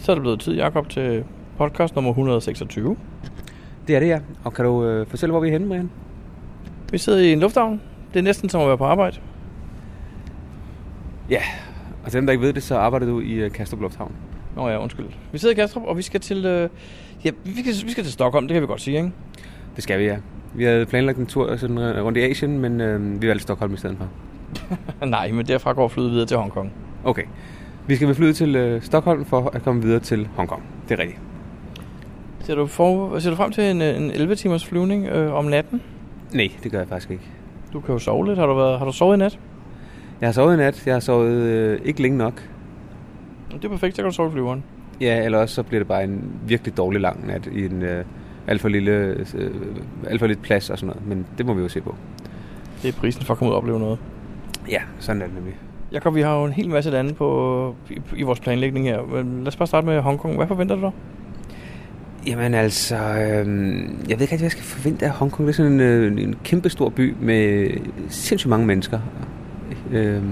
Så er det blevet tid, Jakob, til podcast nummer 126. Det er det, ja. Og kan du øh, fortælle, hvor vi er henne, Brian? Vi sidder i en lufthavn. Det er næsten som at være på arbejde. Ja, og til dem, der ikke ved det, så arbejder du i øh, Kastrup Lufthavn. Nå ja, undskyld. Vi sidder i Kastrup, og vi skal til... Øh, ja, vi skal, vi skal til Stockholm, det kan vi godt sige, ikke? Det skal vi, ja. Vi havde planlagt en tur sådan, øh, rundt i Asien, men øh, vi valgte Stockholm i stedet for. Nej, men derfra går flyet videre til Hongkong. Okay. Vi skal flyet til øh, Stockholm for at komme videre til Hongkong. Det er rigtigt. Ser du, for, ser du frem til en, en 11 timers flyvning øh, om natten? Nej, det gør jeg faktisk ikke. Du kan jo sove lidt. Har du, været, har du sovet i nat? Jeg har sovet i nat. Jeg har sovet øh, ikke længe nok. Det er perfekt, så kan du sove i flyveren. Ja, eller også så bliver det bare en virkelig dårlig lang nat i en øh, alt for lille, øh, alt for lidt plads og sådan noget. Men det må vi jo se på. Det er prisen for at komme ud og opleve noget. Ja, sådan er det nemlig. Jakob, vi har jo en hel masse lande på, i, i vores planlægning her. Men lad os bare starte med Hongkong. Hvad forventer du dig? Jamen altså, øh, jeg ved ikke hvad jeg skal forvente af Hongkong. Det er sådan en, øh, en kæmpe stor by med sindssygt mange mennesker. Øh,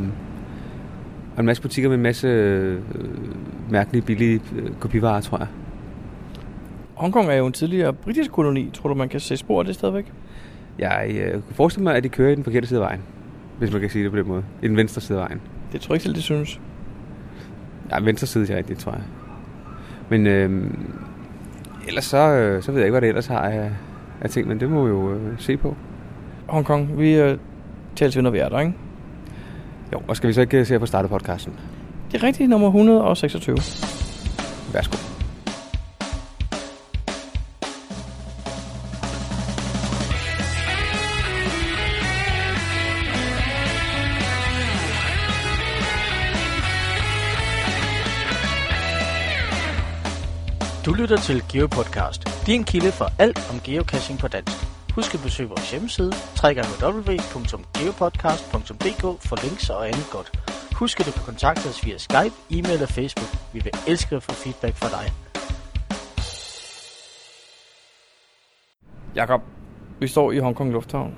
og en masse butikker med en masse øh, mærkelige, billige øh, kopivarer, tror jeg. Hongkong er jo en tidligere britisk koloni. Tror du, man kan se spor af det stadigvæk? Jeg øh, kunne forestille mig, at de kører i den forkerte side af vejen. Hvis man kan sige det på den måde. I den venstre side af vejen. Det tror jeg ikke selv, det synes. Ja, venstre side er rigtigt, tror jeg. Men øh, ellers så, øh, så ved jeg ikke, hvad det ellers har af, af ting, men det må vi jo øh, se på. Hongkong, vi øh, tales ved, når vi er der, ikke? Jo, og skal vi så ikke se at få startet podcasten? Det er rigtigt, nummer 126. Værsgo. Du lytter til GeoPodcast, din kilde for alt om geocaching på dansk. Husk at besøge vores hjemmeside, www.geopodcast.dk for links og andet godt. Husk at du kan kontakte os via Skype, e-mail og Facebook. Vi vil elske at få feedback fra dig. Jakob, vi står i Hongkong Lufthavn.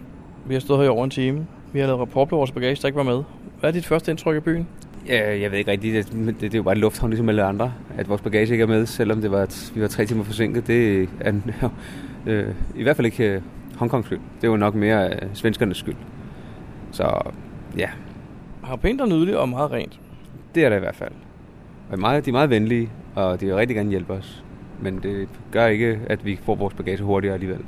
Vi har stået her i over en time. Vi har lavet rapport på vores bagage, der ikke var med. Hvad er dit første indtryk af byen? Ja, jeg ved ikke rigtigt. Det, det, det er jo bare et lufthavn, ligesom alle andre. At vores bagage ikke er med, selvom det var, at vi var tre timer forsinket, det er øh, i hvert fald ikke øh, Hongkongs skyld. Det er jo nok mere øh, svenskernes skyld. Så ja, Har pænt og nydeligt og meget rent. det er det i hvert fald. Og meget, de er meget venlige, og de vil rigtig gerne hjælpe os. Men det gør ikke, at vi får vores bagage hurtigere alligevel.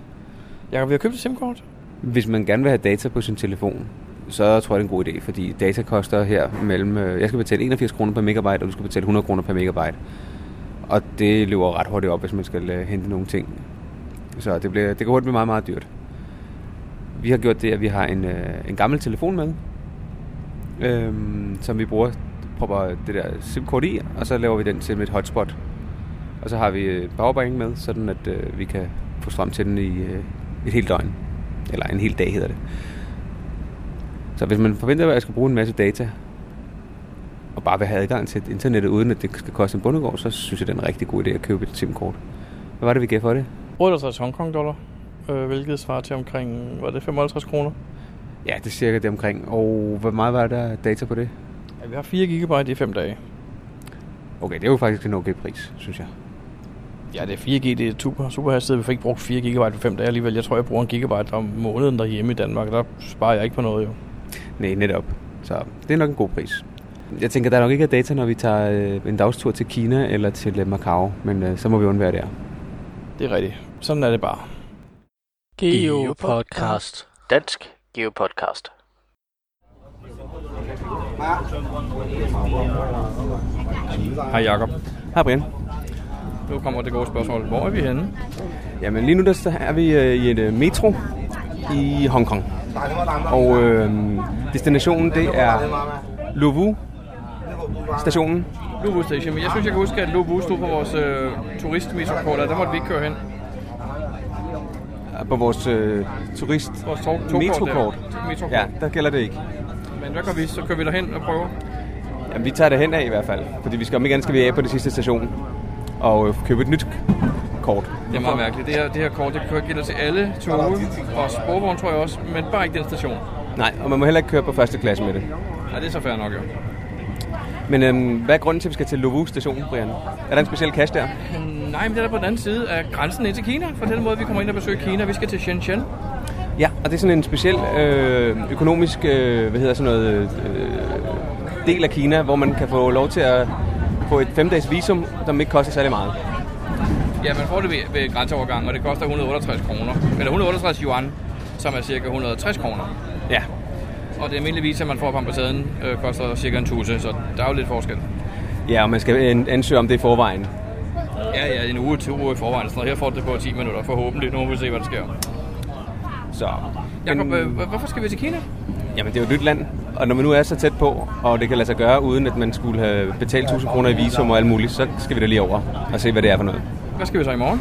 Jakob, vi har købt et SIM-kort. Hvis man gerne vil have data på sin telefon, så tror jeg, det er en god idé, fordi data koster her mellem... Øh, jeg skal betale 81 kroner per megabyte, og du skal betale 100 kroner per megabyte. Og det løber ret hurtigt op, hvis man skal øh, hente nogle ting. Så det, bliver, det kan hurtigt blive meget, meget dyrt. Vi har gjort det, at vi har en, øh, en gammel telefon med, øhm, som vi bruger, propper det der SIM-kort i, og så laver vi den til med et hotspot. Og så har vi powerbank med, sådan at øh, vi kan få strøm til den i øh, et helt døgn. Eller en hel dag hedder det. Så hvis man forventer, at jeg skal bruge en masse data, og bare vil have adgang til internettet, uden at det skal koste en bundegård, så synes jeg, det er en rigtig god idé at købe et SIM-kort. Hvad var det, vi gav for det? 68 Hongkong dollar, øh, hvilket svarer til omkring, hvad er det, 55 kroner? Ja, det er cirka det omkring. Og hvor meget var der data på det? Ja, vi har 4 gigabyte i 5 dage. Okay, det er jo faktisk en okay pris, synes jeg. Ja, det er 4G, det er super, super hastighed. Vi fik ikke brugt 4 gigabyte på 5 dage alligevel. Jeg tror, jeg bruger en gigabyte om måneden derhjemme i Danmark. Der sparer jeg ikke på noget jo. Nej, netop. Så det er nok en god pris. Jeg tænker, der er nok ikke er data, når vi tager øh, en dagstur til Kina eller til øh, Macau, men øh, så må vi undvære der. Det er rigtigt. Sådan er det bare. GeoPodcast. Dansk GeoPodcast. Hej Jakob. Hej Brian. Nu kommer det gode spørgsmål. Hvor er vi henne? Jamen lige nu der er vi i et metro i Hongkong. Og øh, destinationen det er Luwu stationen. Lubu Station. Men jeg synes, jeg kan huske, at Lubu stod på vores øh, turistmetrokort, og der måtte vi ikke køre hen. På vores øh, turist Vores tog, togkort metrokort. Der. Metrokort. Ja, der gælder det ikke. Men hvad gør vi? Så kører vi derhen og prøver. Jamen, vi tager det hen af i hvert fald. Fordi vi skal om ikke andet skal vi af på det sidste station. Og øh, købe et nyt kort. Det er meget mærkeligt. Det her, det her kort, det kører- gælder til alle tog og sporvogn, tror jeg også, men bare ikke den station. Nej, og man må heller ikke køre på første klasse med det. Nej, det er så fair nok, jo. Men øhm, hvad er grunden til, at vi skal til Lovu station, Brian? Er der en speciel cash der? Nej, men det er der på den anden side af grænsen ind til Kina. For den måde, vi kommer ind og besøger Kina. Vi skal til Shenzhen. Ja, og det er sådan en speciel øh, økonomisk øh, hvad hedder sådan noget, øh, del af Kina, hvor man kan få lov til at få et femdages visum, som ikke koster særlig meget. Ja, man får det ved, ved grænseovergang, og det koster 168 kroner. Eller 168 yuan, som er cirka 160 kroner. Ja. Og det almindelige visa, man får på ambassaden, øh, koster cirka en tusind, så der er jo lidt forskel. Ja, og man skal an- ansøge om det i forvejen. Ja, ja, en uge, to uger i forvejen. Så her får det på 10 minutter, forhåbentlig. Nu må vi se, hvad der sker. Så. Jakob, Men- øh, hvorfor skal vi til Kina? Jamen, det er jo et nyt land, og når man nu er så tæt på, og det kan lade sig gøre, uden at man skulle have betalt 1000 kroner i visum og alt muligt, så skal vi da lige over og se, hvad det er for noget. Hvad skal vi så i morgen?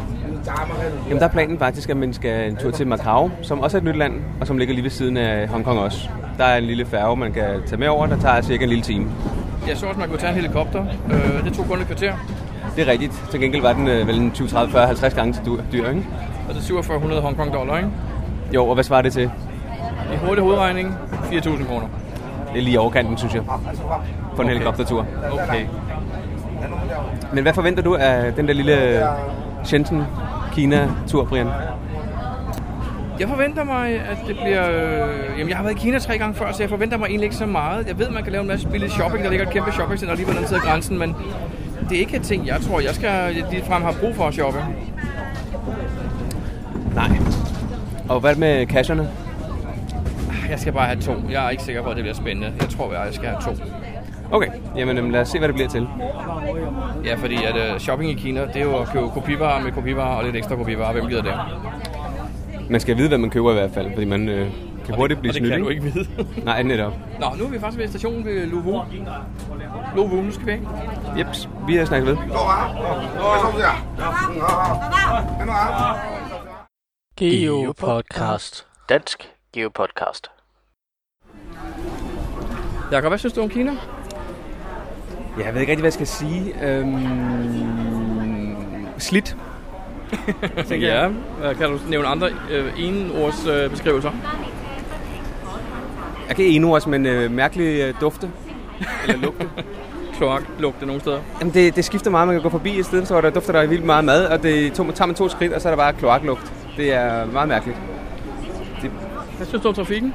Jamen, der er planen faktisk, at man skal en tur til Macau, som også er et nyt land, og som ligger lige ved siden af Hongkong også. Der er en lille færge, man kan tage med over, der tager cirka en lille time. Jeg så også, man kunne tage en helikopter. Øh, det tog kun et kvarter. Det er rigtigt. Til gengæld var den øh, vel en 20, 30, 40, 50 gange så dyr, ikke? Og det er 4700 Hongkong dollar, ikke? Jo, og hvad svarer det til? I hurtig hovedregning, 4.000 kroner. Det er lige overkanten, synes jeg. For en Okay. helikoptertur. Okay. Men hvad forventer du af den der lille Shenzhen-Kina-tur, Brian? Jeg forventer mig, at det bliver... Øh, jamen, jeg har været i Kina tre gange før, så jeg forventer mig egentlig ikke så meget. Jeg ved, man kan lave en masse billig shopping. Der ligger et kæmpe shoppingcenter lige på den anden side af grænsen, men det er ikke et ting, jeg tror, jeg skal lige frem have brug for at shoppe. Nej. Og hvad med casherne? Jeg skal bare have to. Jeg er ikke sikker på, at det bliver spændende. Jeg tror, jeg skal have to. Okay, jamen øhm, lad os se, hvad det bliver til. Ja, fordi at uh, shopping i Kina, det er jo at købe kopivarer med kopivarer og lidt ekstra kopivarer. Hvem gider det? Man skal vide, hvad man køber i hvert fald, fordi man øh, kan hurtigt blive og det snydt. kan du ikke vide. Nej, netop. Nå, nu er vi faktisk ved stationen ved Luvu. Luvu, nu skal vi ind. Jeps, vi har snakket ved. Geopodcast. Dansk Geopodcast. Jakob, hvad synes du om Kina? Ja, jeg ved ikke rigtig, hvad jeg skal sige. Øhm, slidt. Ja. Kan du nævne andre øh, enords øh, beskrivelser? Jeg kan ikke også, men øh, mærkelige øh, dufte. Eller lugte. Kloak lugte nogle steder. Jamen, det, det skifter meget. Man kan gå forbi et sted, så er der dufter der vildt meget mad, og det to, tager man to skridt, og så er der bare kloaklugt. Det er meget mærkeligt. Det, Hvad synes du om trafikken?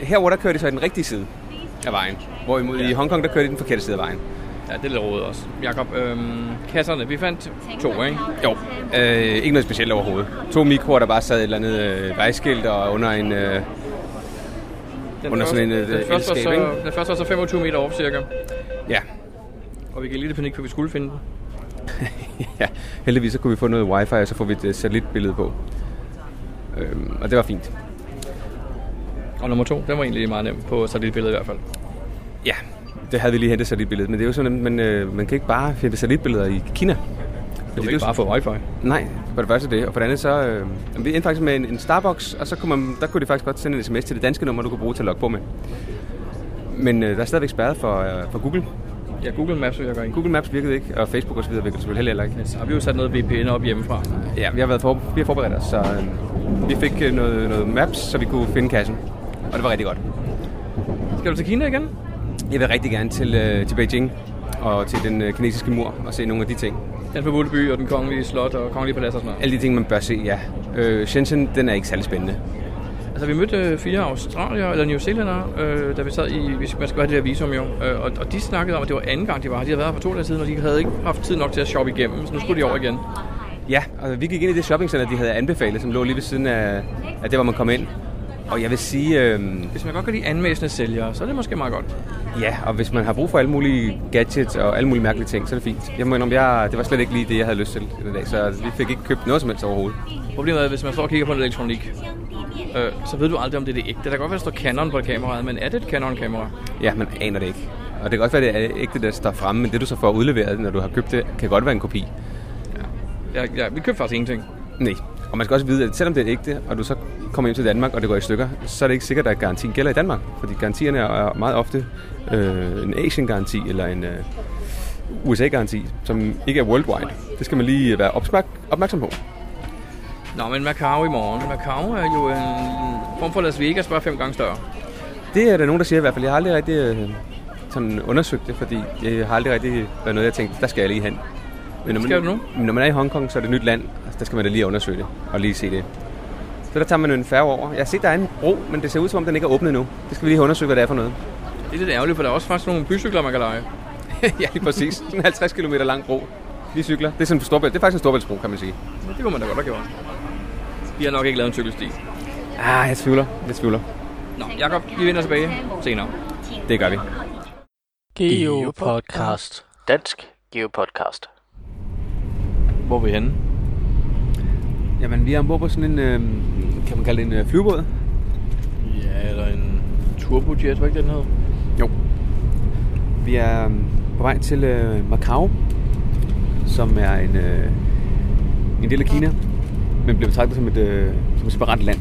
herover der kører de så i den rigtige side af vejen. Hvorimod ja. i Hongkong, der kører de i den forkerte side af vejen. Ja, det er lidt rodet også. Jakob, øhm, kasserne, vi fandt to, ikke? Jo, øh, ikke noget specielt overhovedet. To mikroer, der bare sad et eller andet øh, vejskilt og under en... Øh, Den Under sådan en, øh, den, første elskab, så, ikke? den første var så 25 meter op, cirka. ja. Og vi gik lidt i panik, for vi skulle finde den. ja, heldigvis så kunne vi få noget wifi, og så får vi et øh, satellitbillede på. Øhm, og det var fint. Og nummer to, den var egentlig meget nem på satellitbilledet i hvert fald. Ja, det havde vi lige hentet satellitbilledet, men det er jo sådan, at man, øh, man kan ikke bare finde satellitbilleder i Kina. Du kan det ikke bare få wifi. Nej, for det første det, og for det andet så... Øh, vi endte faktisk med en, en Starbucks, og så kunne man, der kunne de faktisk godt sende en sms til det danske nummer, du kunne bruge til at logge på med. Men øh, der er stadigvæk spærret for, øh, for Google. Ja, Google Maps virker ikke. Google Maps virkede ikke, og Facebook osv. virkede selvfølgelig heller ikke. Så har vi jo sat noget VPN op hjemmefra. Ja, vi har, været for, vi har forberedt os, så øh, vi fik øh, noget, noget maps, så vi kunne finde kassen. Og det var rigtig godt. Skal du til Kina igen? Jeg vil rigtig gerne til, øh, til Beijing og til den øh, kinesiske mur og se nogle af de ting. Den forbudte by og den kongelige slot og kongelige palads og sådan noget. Alle de ting, man bør se, ja. Øh, Shenzhen, den er ikke særlig spændende. Altså, vi mødte øh, fire australier eller New Zealandere, øh, da vi sad i, hvis man skulle have det her visum jo, øh, og, og de snakkede om, at det var anden gang, de var her. De havde været her for to dage siden, og de havde ikke haft tid nok til at shoppe igennem, så nu skulle de over igen. Ja, og vi gik ind i det shoppingcenter, de havde anbefalet, som lå lige ved siden af, af det, hvor man kom ind. Og jeg vil sige, øh, Hvis man godt kan lide anmæsende sælgere, så er det måske meget godt. ja, og hvis man har brug for alle mulige gadgets og alle mulige mærkelige ting, så er det fint. Jeg indrømme, jeg, det var slet ikke lige det, jeg havde lyst til i dag, så vi fik ikke købt noget som helst overhovedet. Problemet er, at hvis man står og kigger på noget elektronik, øh, så ved du aldrig, om det er det ægte. Der kan godt være, at der står Canon på kameraet, men er det et Canon-kamera? Ja, man aner det ikke. Og det kan også være, det er det, der står fremme, men det du så får udleveret, når du har købt det, kan godt være en kopi. Ja, ja vi købte faktisk ingenting. Nej. Og man skal også vide, at selvom det er ægte, og du så kommer hjem til Danmark, og det går i stykker, så er det ikke sikkert, at garantien gælder i Danmark. Fordi garantierne er meget ofte øh, en Asian-garanti eller en øh, USA-garanti, som ikke er worldwide. Det skal man lige være opmærksom på. Nå, men Macau i morgen. Macau er jo en form for Las Vegas, bare fem gange større. Det er der nogen, der siger i hvert fald. Jeg har aldrig rigtig øh, sådan undersøgt det, fordi det har aldrig rigtig været noget, jeg tænkte, der skal jeg lige hen. Men når man, Skal du nu? Når man er i Hongkong, så er det et nyt land, altså, der skal man da lige undersøge det og lige se det. Så der tager man en færge over. Jeg har set, der er en bro, men det ser ud som om, den ikke er åbnet nu. Det skal vi lige have undersøgt, hvad det er for noget. Det er lidt ærgerligt, for der er også faktisk nogle bycykler, man kan lege. ja, lige præcis. En 50 km lang bro. Vi cykler. Det er sådan en storbælt. Det er faktisk en storbæltsbro, kan man sige. Ja, det kunne man da godt have gjort. Vi har nok ikke lavet en cykelsti. Ah, jeg tvivler. Jeg tvivler. Nå, Jakob, vi vender tilbage senere. Det gør vi. Geopodcast. Dansk Geopodcast. Hvor er vi henne? Jamen, vi er ombord på sådan en, øh, kan man kalde det en øh, flyvebåd? Ja, eller en turbojet, hvad ikke den hed? Jo. Vi er øh, på vej til øh, Macau, som er en, øh, en del af Kina, men bliver betragtet som et, øh, som et separat land.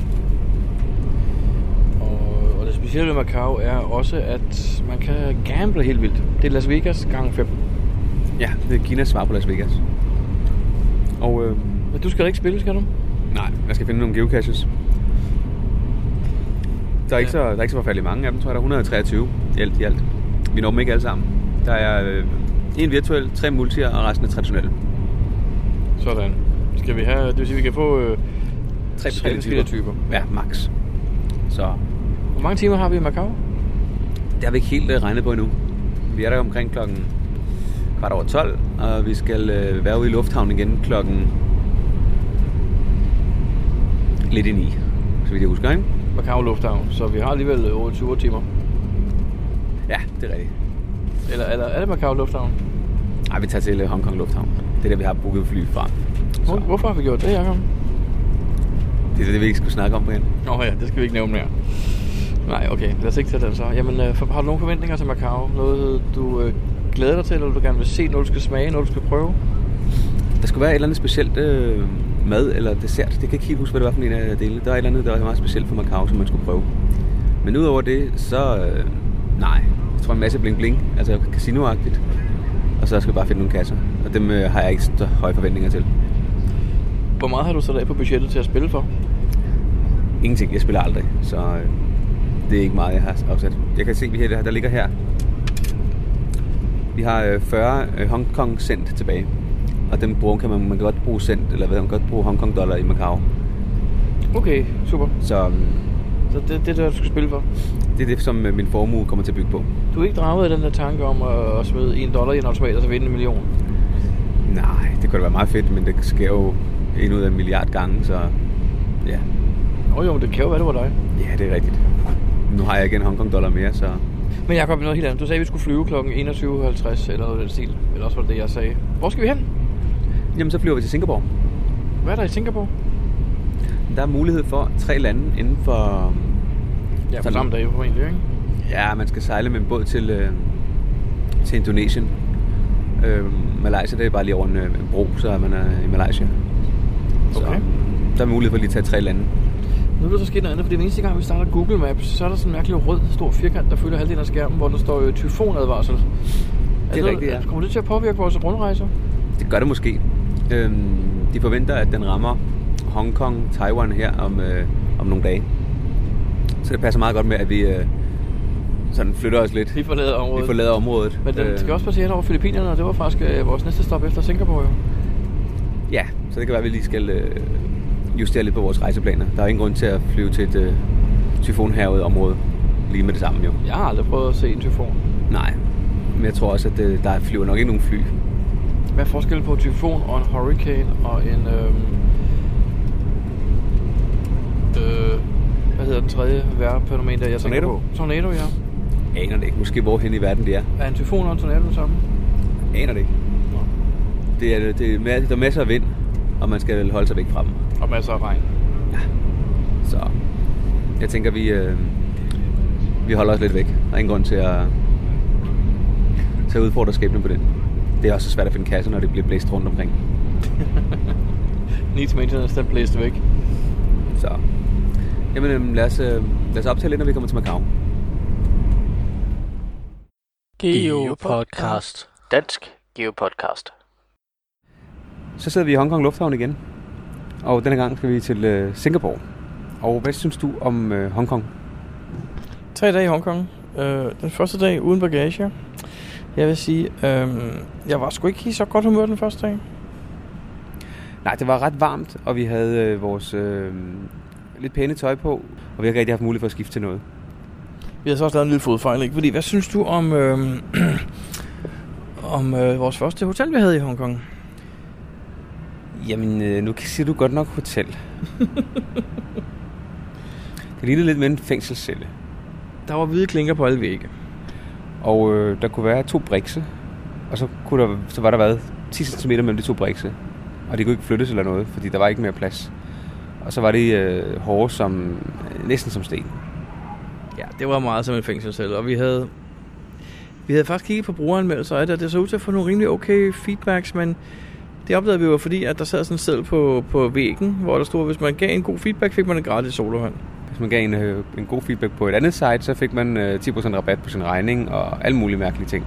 Og, og det specielle ved Macau er også, at man kan gamble helt vildt. Det er Las Vegas gang 5. Ja, det er Kinas svar på Las Vegas. Og øh, Men du skal da ikke spille, skal du? nej, jeg skal finde nogle geocaches. Der er, ikke så, der er ikke så forfærdeligt mange af dem, tror jeg. Der er 123 i alt i alt. Vi når dem ikke alle sammen. Der er øh, en virtuel, tre multier og resten er traditionelle. Sådan. Skal vi have, det vil sige, vi kan få øh, Tre forskellige typer. Ja, max. Så Hvor mange timer har vi i Macau? det har vi ikke helt øh, regnet på endnu. Vi er der omkring klokken kvart over 12, og vi skal øh, være ude i lufthavnen igen klokken lidt i 9, så vidt jeg husker, ikke? Macau Lufthavn, så vi har alligevel øh, 28 timer. Ja, det er rigtigt. Eller, eller er det Macau Lufthavn? Ej, vi tager til øh, Hong Kong Lufthavn. Det er der, vi har booket fly fra. Hvor, hvorfor har vi gjort det, Jacob? Det er det, vi ikke skulle snakke om, Brian. Nå ja, det skal vi ikke nævne mere. Nej, okay. Lad os ikke tage den så. Jamen, øh, for- har du nogle forventninger til Macau? Noget, du øh, glæder dig til, eller du gerne vil se, noget du skal smage, noget du skal prøve? Der skulle være et eller andet specielt øh, mad eller dessert. Det kan jeg ikke helt huske, hvad det var for en af delene. Der var et eller andet, der var meget specielt for Macau, som man skulle prøve. Men udover det, så... Øh, nej. Jeg tror en masse bling-bling. Altså casinoagtigt. Og så skal vi bare finde nogle kasser. Og dem øh, har jeg ikke så høje forventninger til. Hvor meget har du sat af på budgettet til at spille for? Ingenting. Jeg spiller aldrig. Så øh, det er ikke meget, jeg har afsat. Jeg kan se, vi her, der ligger her. Vi har øh, 40 øh, Hong Kong cent tilbage. Og dem bruger, kan man, man kan godt bruge cent, eller hvad man kan godt bruge Hong Kong dollar i Macau. Okay, super. Så øhm, Så det, det er det, du skal spille for. det er det, som øh, min formue kommer til at bygge på. Du er ikke draget af den der tanke om at, smide en dollar i en automat og så vinde en million? Nej, det kunne da være meget fedt, men det sker jo en ud af en milliard gange, så ja. Nå jo, det kan jo være, det var dig. Ja, det er rigtigt. Nu har jeg ikke en Hong Kong dollar mere, så Men Jacob, noget helt andet. Du sagde, at vi skulle flyve kl. 21.50 eller noget den stil. Eller også var det det, jeg sagde. Hvor skal vi hen? Jamen, så flyver vi til Singapore. Hvad er der i Singapore? Der er mulighed for tre lande inden for... Ja, på Sådan. samme dag formentlig, ikke? Ja, man skal sejle med en båd til, øh, til Indonesien. Øh, Malaysia, det er bare lige over en, øh, en bro, så er man øh, i Malaysia. Så Okay. der er mulighed for lige at tage tre lande. Nu er der så sket noget andet, fordi hver eneste gang, vi starter Google Maps, så er der sådan en mærkelig rød stor firkant, der fylder halvdelen af skærmen, hvor der står øh, tyfonadvarsel. Det er rigtigt, ja. Kommer det til at påvirke vores rundrejser? Det gør det måske. Øhm, de forventer, at den rammer Hong Kong, Taiwan her om, øh, om nogle dage. Så det passer meget godt med, at vi øh, sådan flytter os lidt. Vi forlader området. Vi forlader området. Men den Øh, skal også passere over Filippinerne, og det var faktisk øh, vores næste stop efter Singapore jo. Ja, så det kan være, at vi lige skal øh, justere lidt på vores rejseplaner. Der er ingen grund til at flyve til et øh, tyfonhærget område lige med det samme jo. Jeg har aldrig prøvet at se en tyfon. Nej, men jeg tror også, at øh, der flyver nok ikke nogen fly. Hvad er forskellen på en tyfon og en hurricane og en... Øh, øh, hvad hedder den tredje vejrfænomen, der jeg tænker Tornado? på? Tornado, ja. Aner det ikke. Måske hvorhen i verden det er. Er en tyfon og en tornado det samme? Aner det ikke. Nå. Det er, det er, der er masser af vind, og man skal holde sig væk fra dem. Og masser af regn. Så jeg tænker, vi, øh, vi holder os lidt væk. Der er ingen grund til at, til at udfordre skæbnen på den. Det er også svært at finde kasser, når det bliver blæst rundt omkring. Needs maintenance, den blæste væk. Så jamen, øh, lad, os, øh, lad os optage lidt, når vi kommer til Macau. Geopodcast. Dansk Geopodcast. Så sidder vi i Hongkong Lufthavn igen. Og denne gang skal vi til øh, Singapore. Og hvad synes du om øh, Hongkong? Tre dage i Hongkong. Øh, den første dag uden bagage. Jeg vil sige, øh, jeg var sgu ikke i så godt humør den første dag. Nej, det var ret varmt, og vi havde øh, vores øh, lidt pæne tøj på, og vi har ikke rigtig haft mulighed for at skifte til noget. Vi har så også lavet en lille fodfejl, ikke? Fordi, hvad synes du om, øh, om øh, vores første hotel, vi havde i Hongkong? Jamen, øh, nu siger du godt nok hotel. det lignede lidt med en fængselscelle. Der var hvide klinker på alle vægge. Og øh, der kunne være to brikse, og så, kunne der, så var der været 10 cm mellem de to brikse. Og de kunne ikke flyttes eller noget, fordi der var ikke mere plads. Og så var det øh, hårde som, øh, næsten som sten. Ja, det var meget som en fængselscelle, og vi havde, vi havde faktisk kigget på brugeranmeldelser af det, og det så ud til at få nogle rimelig okay feedbacks, men det opdagede vi jo, fordi at der sad sådan en seddel på, på væggen, hvor der stod, at hvis man gav en god feedback, fik man en gratis solovand. Hvis man gav en, øh, en god feedback på et andet site, så fik man øh, 10% rabat på sin regning og alle mulige mærkelige ting.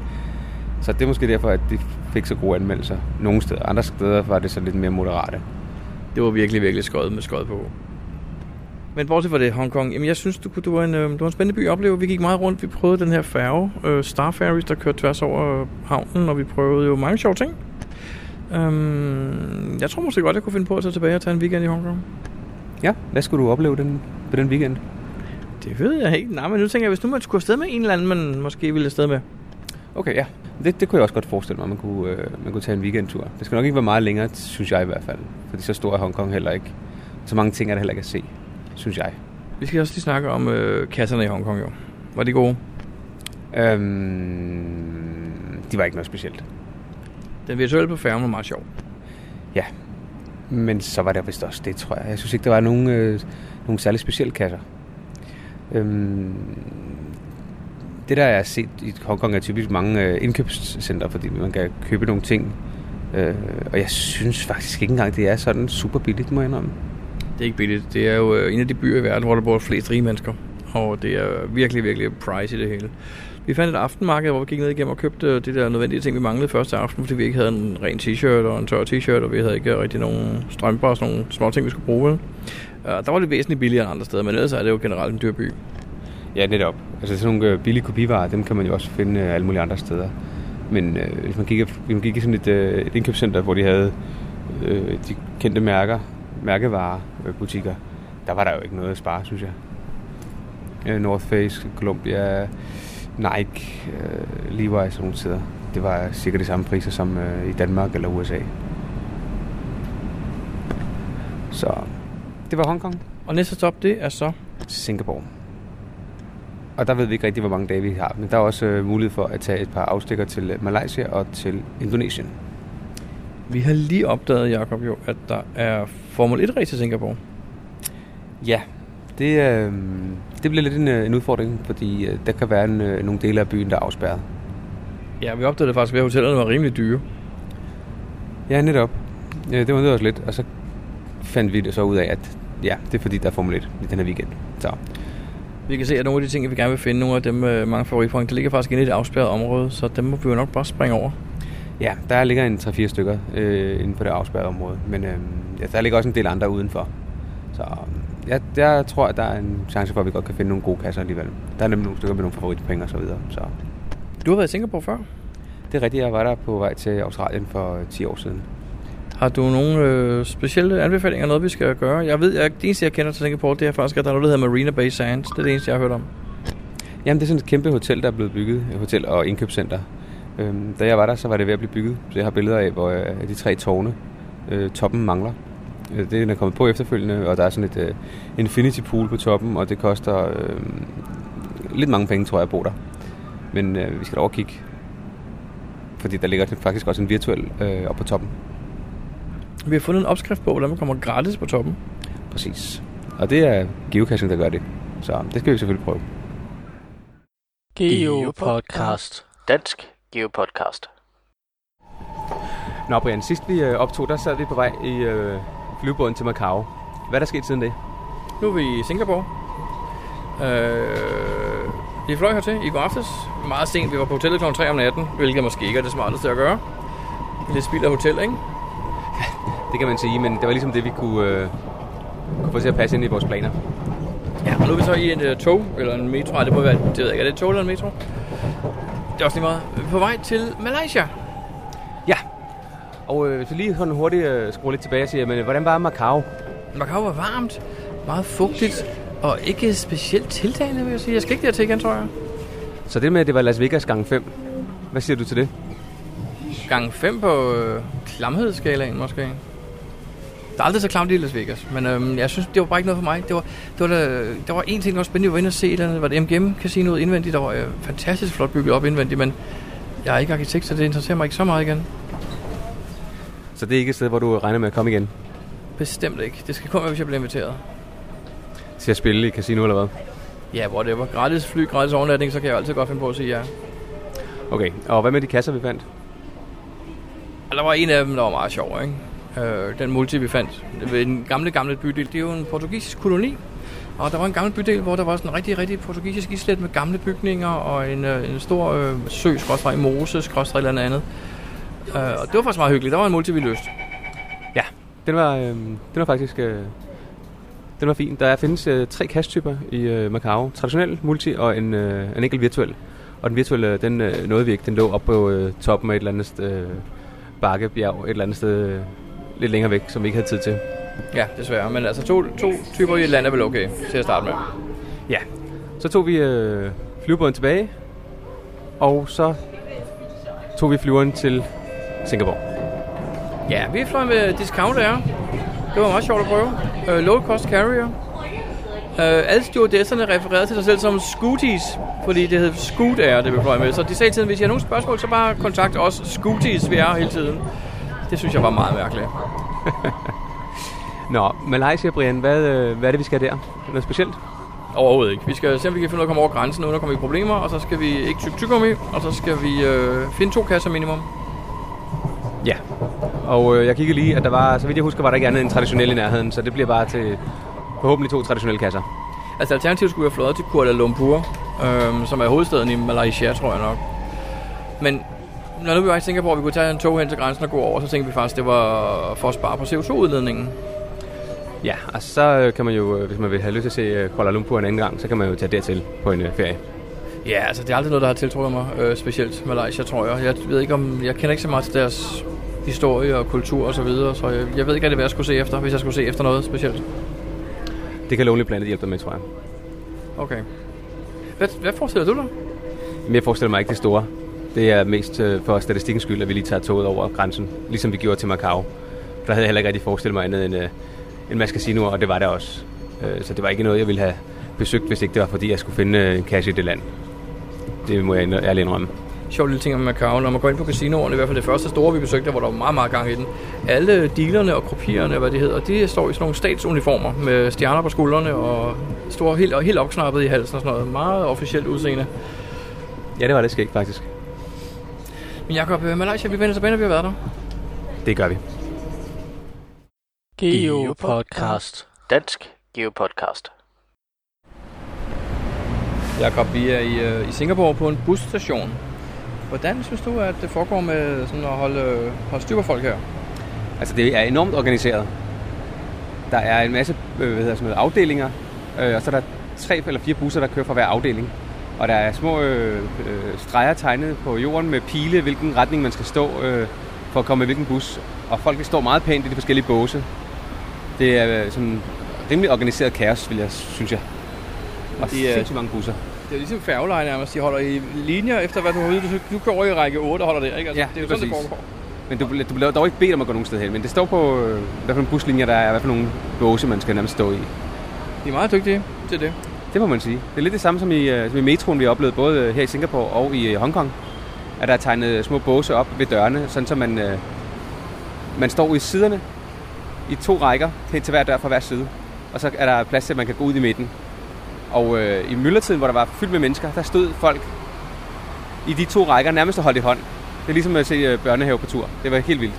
Så det er måske derfor, at de fik så gode anmeldelser. Nogle steder. Andre steder var det så lidt mere moderate. Det var virkelig, virkelig skøjet med skøjet på. Men bortset fra det, Hongkong, jamen jeg synes, du, du, var en, øh, du var en spændende by at opleve. Vi gik meget rundt, vi prøvede den her færge, øh, Star Ferries, der kørte tværs over øh, havnen, og vi prøvede jo mange sjove ting. Øhm, jeg tror måske godt, jeg kunne finde på at tage tilbage og tage en weekend i Hongkong. Ja, hvad skulle du opleve den, på den weekend? Det ved jeg ikke. Nej, men nu tænker jeg, hvis nu man skulle afsted med en eller anden, man måske ville afsted med. Okay, ja. Det, det kunne jeg også godt forestille mig, at man kunne, øh, man kunne tage en weekendtur. Det skal nok ikke være meget længere, synes jeg i hvert fald. Fordi så stor er Hongkong heller ikke. Så mange ting er der heller ikke at se, synes jeg. Vi skal også lige snakke om øh, kasserne i Hongkong, jo. Var de gode? Øhm, de var ikke noget specielt. Den virtuelle på færgen var meget sjov. Ja, men så var der vist også det, tror jeg. Jeg synes ikke, der var nogen, øh, nogen særlig specielle kasser. Øhm, det der jeg har set i Hongkong er typisk mange øh, indkøbscenter, fordi man kan købe nogle ting. Øh, og jeg synes faktisk ikke engang, det er sådan super billigt, må jeg indrømme. Det er ikke billigt. Det er jo øh, en af de byer i verden, hvor der bor flest rige mennesker. Og det er virkelig, virkelig price i det hele. Vi fandt et aftenmarked, hvor vi gik ned igennem og købte øh, de der nødvendige ting, vi manglede første aften, fordi vi ikke havde en ren t-shirt og en tør t-shirt, og vi havde ikke rigtig nogen strømper og sådan nogle små ting, vi skulle bruge. Uh, der var det væsentligt billigere end andre steder, men ellers er det jo generelt en dyr by. Ja, netop. Altså sådan nogle øh, billige kopivarer, dem kan man jo også finde alle mulige andre steder. Men øh, hvis man gik, hvis man gik i sådan et, øh, et indkøbscenter, hvor de havde øh, de kendte mærker, mærkevarer, øh, butikker, der var der jo ikke noget at spare, synes jeg. North Face, Columbia, Nike, øh, Levi's og nogle steder. Det var sikkert de samme priser som øh, i Danmark eller USA. Så det var Hongkong. Og næste stop, det er så Singapore. Og der ved vi ikke rigtig, hvor mange dage vi har. Men der er også øh, mulighed for at tage et par afstikker til øh, Malaysia og til Indonesien. Vi har lige opdaget, Jacob, jo, at der er Formel 1-race i Singapore. Ja, det, øh, det bliver lidt en, øh, en udfordring, fordi øh, der kan være en, øh, nogle dele af byen, der er afspærret. Ja, vi opdagede faktisk ved, at hotellerne var rimelig dyre. Ja, netop. Ja, det undrede os lidt, og så fandt vi det så ud af, at ja, det er fordi, der er Formel 1 i den her weekend. Så Vi kan se, at nogle af de ting, vi gerne vil finde, nogle af dem mange favoritpoint, det ligger faktisk inde i et afspærret område, så dem må vi jo nok bare springe over. ja, der ligger en 3-4 stykker øh, inde på det afspærrede område, men øh, ja, der ligger også en del andre udenfor. Så ja, jeg tror, at der er en chance for, at vi godt kan finde nogle gode kasser alligevel. Der er nemlig nogle stykker med nogle favoritpenge og så videre. Så Du har været i Singapore før. det er rigtigt, jeg var der på vej til Australien for 10 år siden. Har du nogle øh, specielle anbefalinger, noget vi skal gøre? Jeg ved, jeg, det eneste jeg kender til Singapore, det er faktisk, at der er noget, der hedder Marina Bay Sands. Det er det eneste, jeg har hørt om. Jamen, det er sådan et kæmpe hotel, der er blevet bygget. Et hotel og indkøbscenter. Øhm, da jeg var der, så var det ved at blive bygget. Så jeg har billeder af, hvor øh, de tre tårne, øh, toppen mangler. Det er kommet på efterfølgende, og der er sådan et øh, infinity pool på toppen, og det koster øh, lidt mange penge, tror jeg, at bo der. Men øh, vi skal da over kigge. Fordi der ligger faktisk også en virtuel øh, op på toppen. Vi har fundet en opskrift på, hvordan man kommer gratis på toppen. Præcis. Og det er geocaching, der gør det. Så det skal vi selvfølgelig prøve. Geopodcast. Dansk Geopodcast. Nå Brian, sidst vi øh, optog, der sad vi på vej i øh, flyvebåden til Macau. Hvad er der sket siden det? Nu er vi i Singapore. Øh, vi fløj hertil i går aftes. Meget sent. Vi var på hotellet kl. 3 om natten, hvilket måske ikke er det smarteste at gøre. Lidt spild af hotel, ikke? Det kan man sige, men det var ligesom det, vi kunne, øh, kunne få til at passe ind i vores planer. Ja, og nu er vi så i en uh, tog, eller en metro, Ej, det må være, det ved jeg ikke, er det et tog eller en metro? Det er også lige meget. På vej til Malaysia. Og øh, hvis vi lige sådan hurtigt øh, skruer lidt tilbage og siger, men hvordan var Macau? Macau var varmt, meget fugtigt, og ikke specielt tiltagende, vil jeg sige. Jeg skal ikke dertil igen, tror jeg. Så det med, at det var Las Vegas gang 5, hvad siger du til det? Gang 5 på øh, klamhedsskalaen, måske. Det er aldrig så klamt i Las Vegas, men øhm, jeg synes, det var bare ikke noget for mig. Det var, det var, der, der var en ting, der var spændende. Jeg var inde og se eller andet. Var det MGM Casinoet indvendigt? Der var øh, fantastisk flot bygget op indvendigt, men jeg er ikke arkitekt, så det interesserer mig ikke så meget igen. Så det er ikke et sted, hvor du regner med at komme igen? Bestemt ikke. Det skal kun være, hvis jeg bliver inviteret. Til at spille i casino eller hvad? Ja, whatever. Gratis fly, gratis overnatning, så kan jeg altid godt finde på at sige ja. Okay, og hvad med de kasser, vi fandt? Der var en af dem, der var meget sjov, ikke? Øh, den multi, vi fandt ved den gamle, gamle bydel. Det er jo en portugisisk koloni. Og der var en gammel bydel, hvor der var sådan en rigtig, rigtig portugisisk islet med gamle bygninger og en, øh, en stor øh, sø, skråstrej mose, skråstrej eller andet. Øh, og det var faktisk meget hyggeligt. Der var en multi, vi løste. Ja, den var, øh, den var faktisk øh, den var fin. Der findes øh, tre cash-typer i øh, Macau. Traditionel, multi og en, øh, en enkelt virtuel. Og den virtuelle, den øh, nåede vi ikke. Den lå op på øh, toppen af et eller andet øh, bakkebjerg, et eller andet sted øh, lidt længere væk, som vi ikke havde tid til. Ja, desværre. Men altså to, to typer i et land er vel okay til at starte med. Ja, så tog vi øh, flyvebåden tilbage, og så tog vi flyveren til Singapore. Ja, vi fløj med Discount Air. Det var meget sjovt at prøve. Uh, low cost carrier. Uh, alle stewardesserne refererede til sig selv som Scooties, fordi det hed Scoot Air, det vi fløj med. Så de sagde til tiden, hvis I har nogle spørgsmål, så bare kontakt os. Scooties, vi er hele tiden. Det synes jeg var meget mærkeligt. Nå, Malaysia, Brian, hvad, øh, hvad er det, vi skal der? Noget specielt? Overhovedet ikke. Vi skal se, om vi kan finde ud af at komme over grænsen, uden at komme i problemer, og så skal vi ikke tykke tyggegummi, og så skal vi øh, finde to kasser minimum. Ja, og øh, jeg kiggede lige, at der var, så vidt jeg husker, var der ikke andet end traditionel i nærheden, så det bliver bare til forhåbentlig to traditionelle kasser. Altså alternativt skulle vi have fløjet til Kuala Lumpur, øh, som er hovedstaden i Malaysia, tror jeg nok. Men når nu vi var i Singapore, og vi kunne tage en tog hen til grænsen og gå over, så tænkte vi faktisk, det var for at spare på CO2-udledningen. Ja, og så øh, kan man jo, øh, hvis man vil have lyst til at se øh, Kuala Lumpur en anden gang, så kan man jo tage dertil på en ferie. Ja, altså det er aldrig noget, der har tiltrukket mig, øh, specielt Malaysia, tror jeg. Jeg ved ikke om, jeg kender ikke så meget til deres historie og kultur og så videre, så jeg, jeg ved ikke, hvad jeg skulle se efter, hvis jeg skulle se efter noget specielt. Det kan Lonely Planet hjælpe dig med, tror jeg. Okay. Hvad, hvad forestiller du dig? Men jeg forestiller mig ikke det store. Det er mest øh, for statistikkens skyld, at vi lige tager toget over grænsen, ligesom vi gjorde til Macau. Der havde jeg heller ikke rigtig forestillet mig andet end øh, en masse casinoer, og det var der også. Øh, så det var ikke noget, jeg ville have besøgt, hvis ikke det var, fordi jeg skulle finde øh, en cash i det land. Det må jeg ærligt indrømme. Sjov lille ting om Macau. Når man går ind på casinoerne, i hvert fald det første store, vi besøgte, hvor der var meget, meget gang i den. Alle dealerne og kopierne, hvad det hedder, de står i sådan nogle statsuniformer med stjerner på skuldrene og store helt, helt opknappet i halsen og sådan noget. Meget officielt udseende. Ja, det var det skægt faktisk. Men Jacob, øh, Malaysia, vi vender tilbage, når vi har været der. Det gør vi. Geopodcast. Dansk Geopodcast. Jakob, vi er i, øh, i Singapore på en busstation. Hvordan synes du, at det foregår med sådan at holde, holde styr på folk her? Altså, det er enormt organiseret. Der er en masse øh, hvad hedder sådan noget, afdelinger, øh, og så er der tre eller fire busser, der kører fra hver afdeling. Og der er små øh, øh, streger tegnet på jorden med pile, hvilken retning man skal stå øh, for at komme med hvilken bus. Og folk står meget pænt i de forskellige båse. Det er øh, sådan rimelig organiseret kaos, vil jeg, synes jeg. Og De er- sindssygt mange busser. Det er ligesom færgeleje nærmest. De holder i linjer efter, hvad du har ude. Du, du kører over i række 8 og holder der, ikke? Altså, Ja, det er jo sådan, det præcis. foregår. Men du, du bliver dog ikke bedt om at gå nogen sted hen. Men det står på, øh, hvad for nogle buslinjer, der er, hvad for nogle båse, man skal nærmest stå i. De er meget dygtige til det. Det må man sige. Det er lidt det samme som i, øh, som i metroen, vi har oplevet både øh, her i Singapore og i øh, Hongkong. At der er tegnet små båse op ved dørene, sådan så man, øh, man står i siderne i to rækker hen til hver dør fra hver side. Og så er der plads til, at man kan gå ud i midten. Og øh, i myldretiden, hvor der var fyldt med mennesker, der stod folk i de to rækker nærmest og holdt i hånd. Det er ligesom at se øh, børnehave på tur. Det var helt vildt.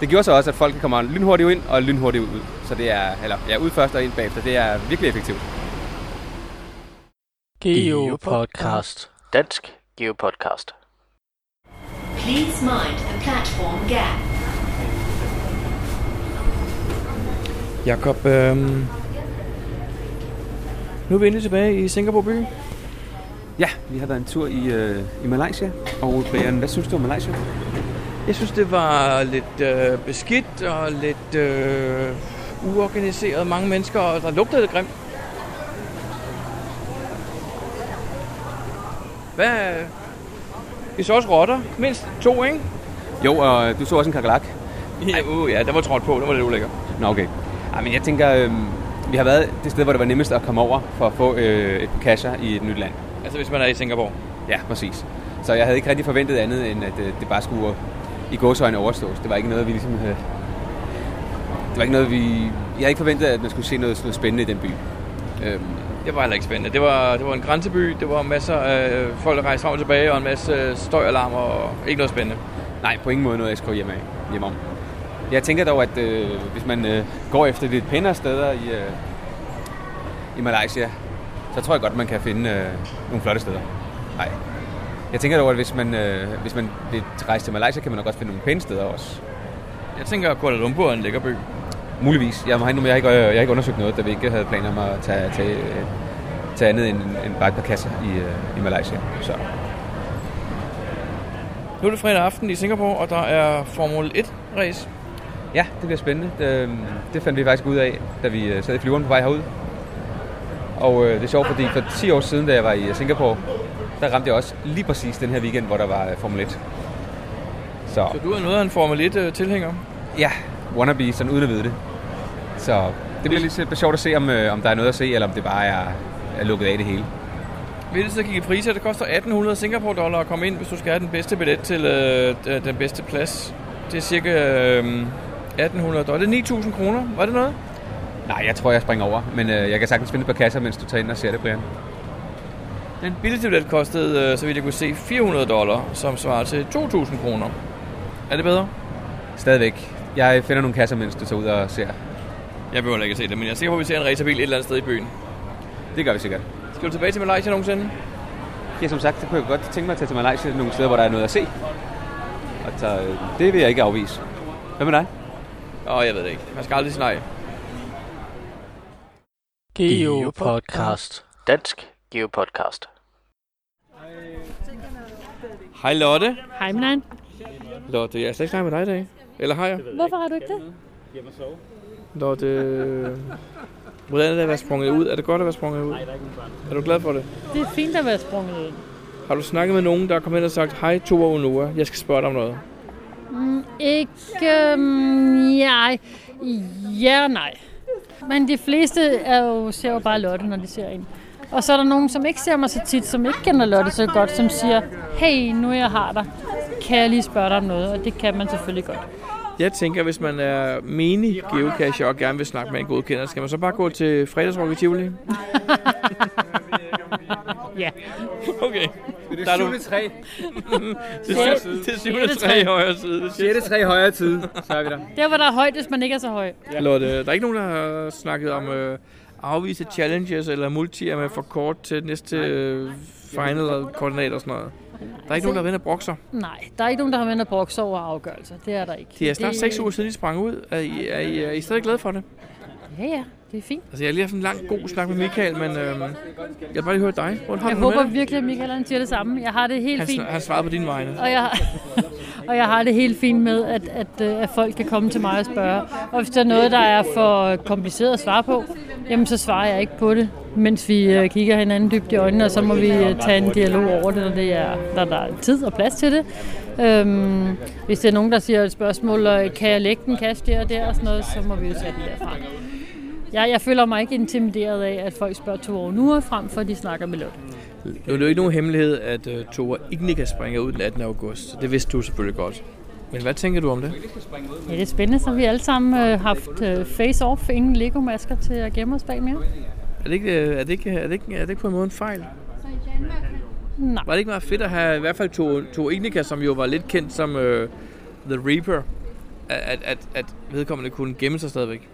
Det gjorde så også, at folk kommer lynhurtigt ind og lynhurtigt ud. Så det er, eller ja, ud først og ind bagefter. Det er virkelig effektivt. Geopodcast. Dansk Geopodcast. Please mind the platform gap. Jakob, øhm, Nu er vi endelig tilbage i Singapore by. Ja, vi har været en tur i, øh, i Malaysia. Og Brian, hvad synes du om Malaysia? Jeg synes, det var lidt øh, beskidt og lidt øh, uorganiseret. Mange mennesker, og der lugtede lidt grimt. Hvad? Vi så også rotter. Mindst to, ikke? Jo, og du så også en kakelak. Ja, uh, ja, der var trådt på. Det var lidt ulækker. Nå, okay. Ej, men jeg tænker, øh, vi har været det sted, hvor det var nemmest at komme over for at få øh, et kasser i et nyt land. Altså, hvis man er i Singapore. Ja, præcis. Så jeg havde ikke rigtig forventet andet, end at øh, det bare skulle i gåsøjne overstås. Det var ikke noget, vi ligesom havde... Det var ikke noget, vi... Jeg havde ikke forventet, at man skulle se noget, noget spændende i den by. Øhm, Det var heller ikke spændende. Det var, det var en grænseby. Det var masser af folk, der rejste frem og tilbage, og en masse støjalarmer, og ikke noget spændende. nej, på ingen måde noget, jeg skriver hjem, af, hjem om. Jeg tænker dog, at øh, hvis man øh, går efter lidt pænere steder i, øh, i Malaysia, så tror jeg godt, man kan finde øh, nogle flotte steder. Nej. Jeg tænker dog, at hvis man, øh, hvis man vil rejse til Malaysia, kan man nok også finde nogle pæne steder også. Jeg tænker, at Kuala Lumpur er en lækker by. Muligvis. Jeg, have, jeg, har ikke, jeg har ikke undersøgt noget, da vi ikke havde planer om at tage, tage, tage andet end, end bare et par kasser i, øh, i Malaysia. Så Nu er det fredag aften i Singapore, og der er Formel 1-race. Ja, det bliver spændende. Det, det fandt vi faktisk ud af, da vi øh, sad i flyveren på vej herud. Og øh, det er sjovt, fordi for 10 år siden, da jeg var i Singapore, der ramte jeg også lige præcis den her weekend, hvor der var øh, Formel 1. Så Så du er noget af en Formel 1-tilhænger. ja, wannabe, sådan uden at vide det. Så det bliver lidt lidt sjovt at se, om, øh, om der er noget at se, eller om det bare er, er lukket af det hele. Vi er så kigge i priser. Det koster 1800 Singapore dollar at komme ind, hvis du skal have den bedste billet til øh, den bedste plads. Det er cirka øh, 1800 dollar. Det er 9000 kroner. Var det noget? Nej, jeg tror, jeg springer over, men øh, jeg kan sagtens finde et par kasser, mens du tager ind og ser det, Brian. Den billigste billet kostede, øh, så vidt jeg kunne se, 400 dollar, som svarer til 2000 kroner. Er det bedre? Stadigvæk. Jeg finder nogle kasser, mens du tager ud og ser. Jeg behøver ikke at se det, men jeg er sikker på, at vi ser en racerbil et eller andet sted i byen. Det gør vi sikkert. Skal du tilbage til Malaysia nogensinde? Ja, som sagt, så kunne jeg godt tænke mig at tage til Malaysia nogle steder, hvor der er noget at se. Og så, øh, det vil jeg ikke afvise. Hvad med dig? Åh, jeg ved det ikke. Man skal aldrig sige nej. Geo Podcast. Dansk Geo Podcast. Hej Lotte. Hej, Milan. Lotte, jeg har slet ikke snakket med dig i dag. Eller har jeg? Hvorfor har du ikke det? Lotte, hvordan er det at være sprunget ud? Er det godt at være sprunget ud? Er du glad for det? Det er fint at være sprunget ud. Har du snakket med nogen, der er kommet ind og sagt, hej Tova Unua, jeg skal spørge dig om noget? Mm, ikke... Øhm, ja, ja og nej. Men de fleste er jo, ser jo bare Lotte, når de ser en. Og så er der nogen, som ikke ser mig så tit, som ikke kender Lotte så godt, som siger, hey, nu jeg har dig, kan jeg lige spørge dig om noget? Og det kan man selvfølgelig godt. Jeg tænker, hvis man er menig geocacher og gerne vil snakke med en godkender, skal man så bare gå til fredagsrock i Tivoli? Ja. Okay. Der er du træ. til, til 7. 3 i højre side. Det siger 6. træ højre tid, så er vi der. Der, hvor der er højt, hvis man ikke er så høj. Lotte, der er ikke nogen, der har snakket om øh, afvise challenges eller multier med for kort til næste øh, final koordinat og sådan noget. Der er ikke nogen, der vinder brokser. Nej, der er ikke nogen, der har vendt at brokse over afgørelser. Det er der ikke. Det er snart det, 6 uger siden, de sprang ud. Er I, er I, er I stadig glade for det? Ja, ja, det er fint. Altså, jeg har lige haft en lang, god snak med Michael, men øh, jeg vil bare lige høre dig. Hvordan har Jeg håber det? virkelig, at Michael han siger det samme. Jeg har det helt Han, fint. han svarede på din vegne. Og jeg, og jeg har det helt fint med, at, at, øh, at folk kan komme til mig og spørge. Og hvis der er noget, der er for kompliceret at svare på, jamen så svarer jeg ikke på det, mens vi øh, kigger hinanden dybt i øjnene, og så må vi øh, tage en dialog over det, når, det er, når der er tid og plads til det. Øhm, hvis det er nogen, der siger et spørgsmål, og kan jeg lægge den cash der og der og sådan noget, så må vi jo tage den derfra. Jeg, jeg føler mig ikke intimideret af, at folk spørger to år nu frem for at de snakker med Lotte. Nu er det jo ikke nogen hemmelighed, at uh, Tova Ignika springer ud den 18. august. Det vidste du selvfølgelig godt. Men hvad tænker du om det? Ja, det er spændende, så har vi alle sammen øh, haft øh, face-off inden Lego-masker til at gemme os bag mere. Er det ikke, øh, er det ikke, er det ikke, er det ikke på en måde en fejl? Nej. Var det ikke meget fedt at have i hvert fald Tova, Tova Ignika, som jo var lidt kendt som uh, The Reaper, at, at, at vedkommende kunne gemme sig stadigvæk?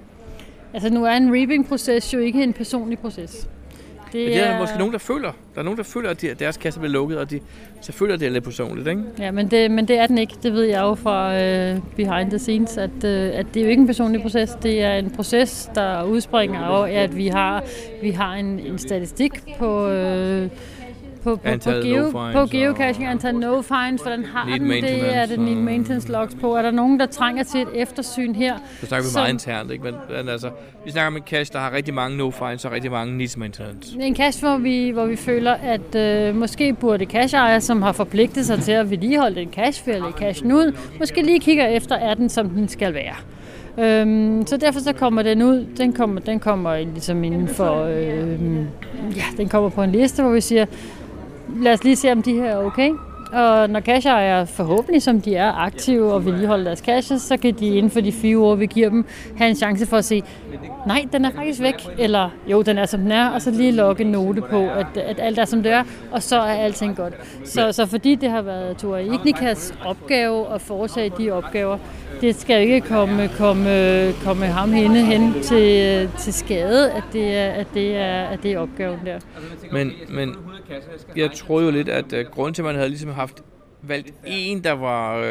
Altså nu er en reaping-proces jo ikke en personlig proces. Men det er måske nogen, der føler. Der er nogen, der føler, at de- deres kasse bliver lukket, og de så føler, at det er lidt personligt, ikke? Ja, men det, men det er den ikke. Det ved jeg jo fra øh, behind the scenes, at, øh, at det er jo ikke en personlig proces. Det er en proces, der udspringer af, at vi har, vi har en, en statistik på... Øh, på, på, på, geo, no på geocaching, antal no fines, hvordan har Need den det, er det need maintenance logs på, er der nogen, der trænger til et eftersyn her? Så snakker vi Som- meget internt, ikke? Men, men altså, vi snakker om en cache, der har rigtig mange no fines og rigtig mange needs maintenance. En cache, hvor vi, hvor vi føler, at øh, måske burde cacheejer, som har forpligtet sig til at vedligeholde den cache, lægge cachen ud, måske lige kigger efter, er den, som den skal være. Øhm, så derfor så kommer den ud, den kommer, den kommer ligesom inden for, øh, ja, den kommer på en liste, hvor vi siger, lad os lige se, om de her er okay. Og når cacheejere forhåbentlig, som de er aktive og vedligeholder deres caches, så kan de inden for de fire uger, vi giver dem, have en chance for at se, nej, den er faktisk væk, eller jo, den er som den er, og så lige logge en note på, at, at alt er som det er, og så er alting godt. Så, så fordi det har været Tora Ignikas opgave at foretage de opgaver, det skal ikke komme, komme, komme ham hende hen til, til skade, at det, er, at, det er, at det er opgaven der. Men, men jeg tror jo lidt, at øh, grunden til, at man havde ligesom haft valgt en, der var uh,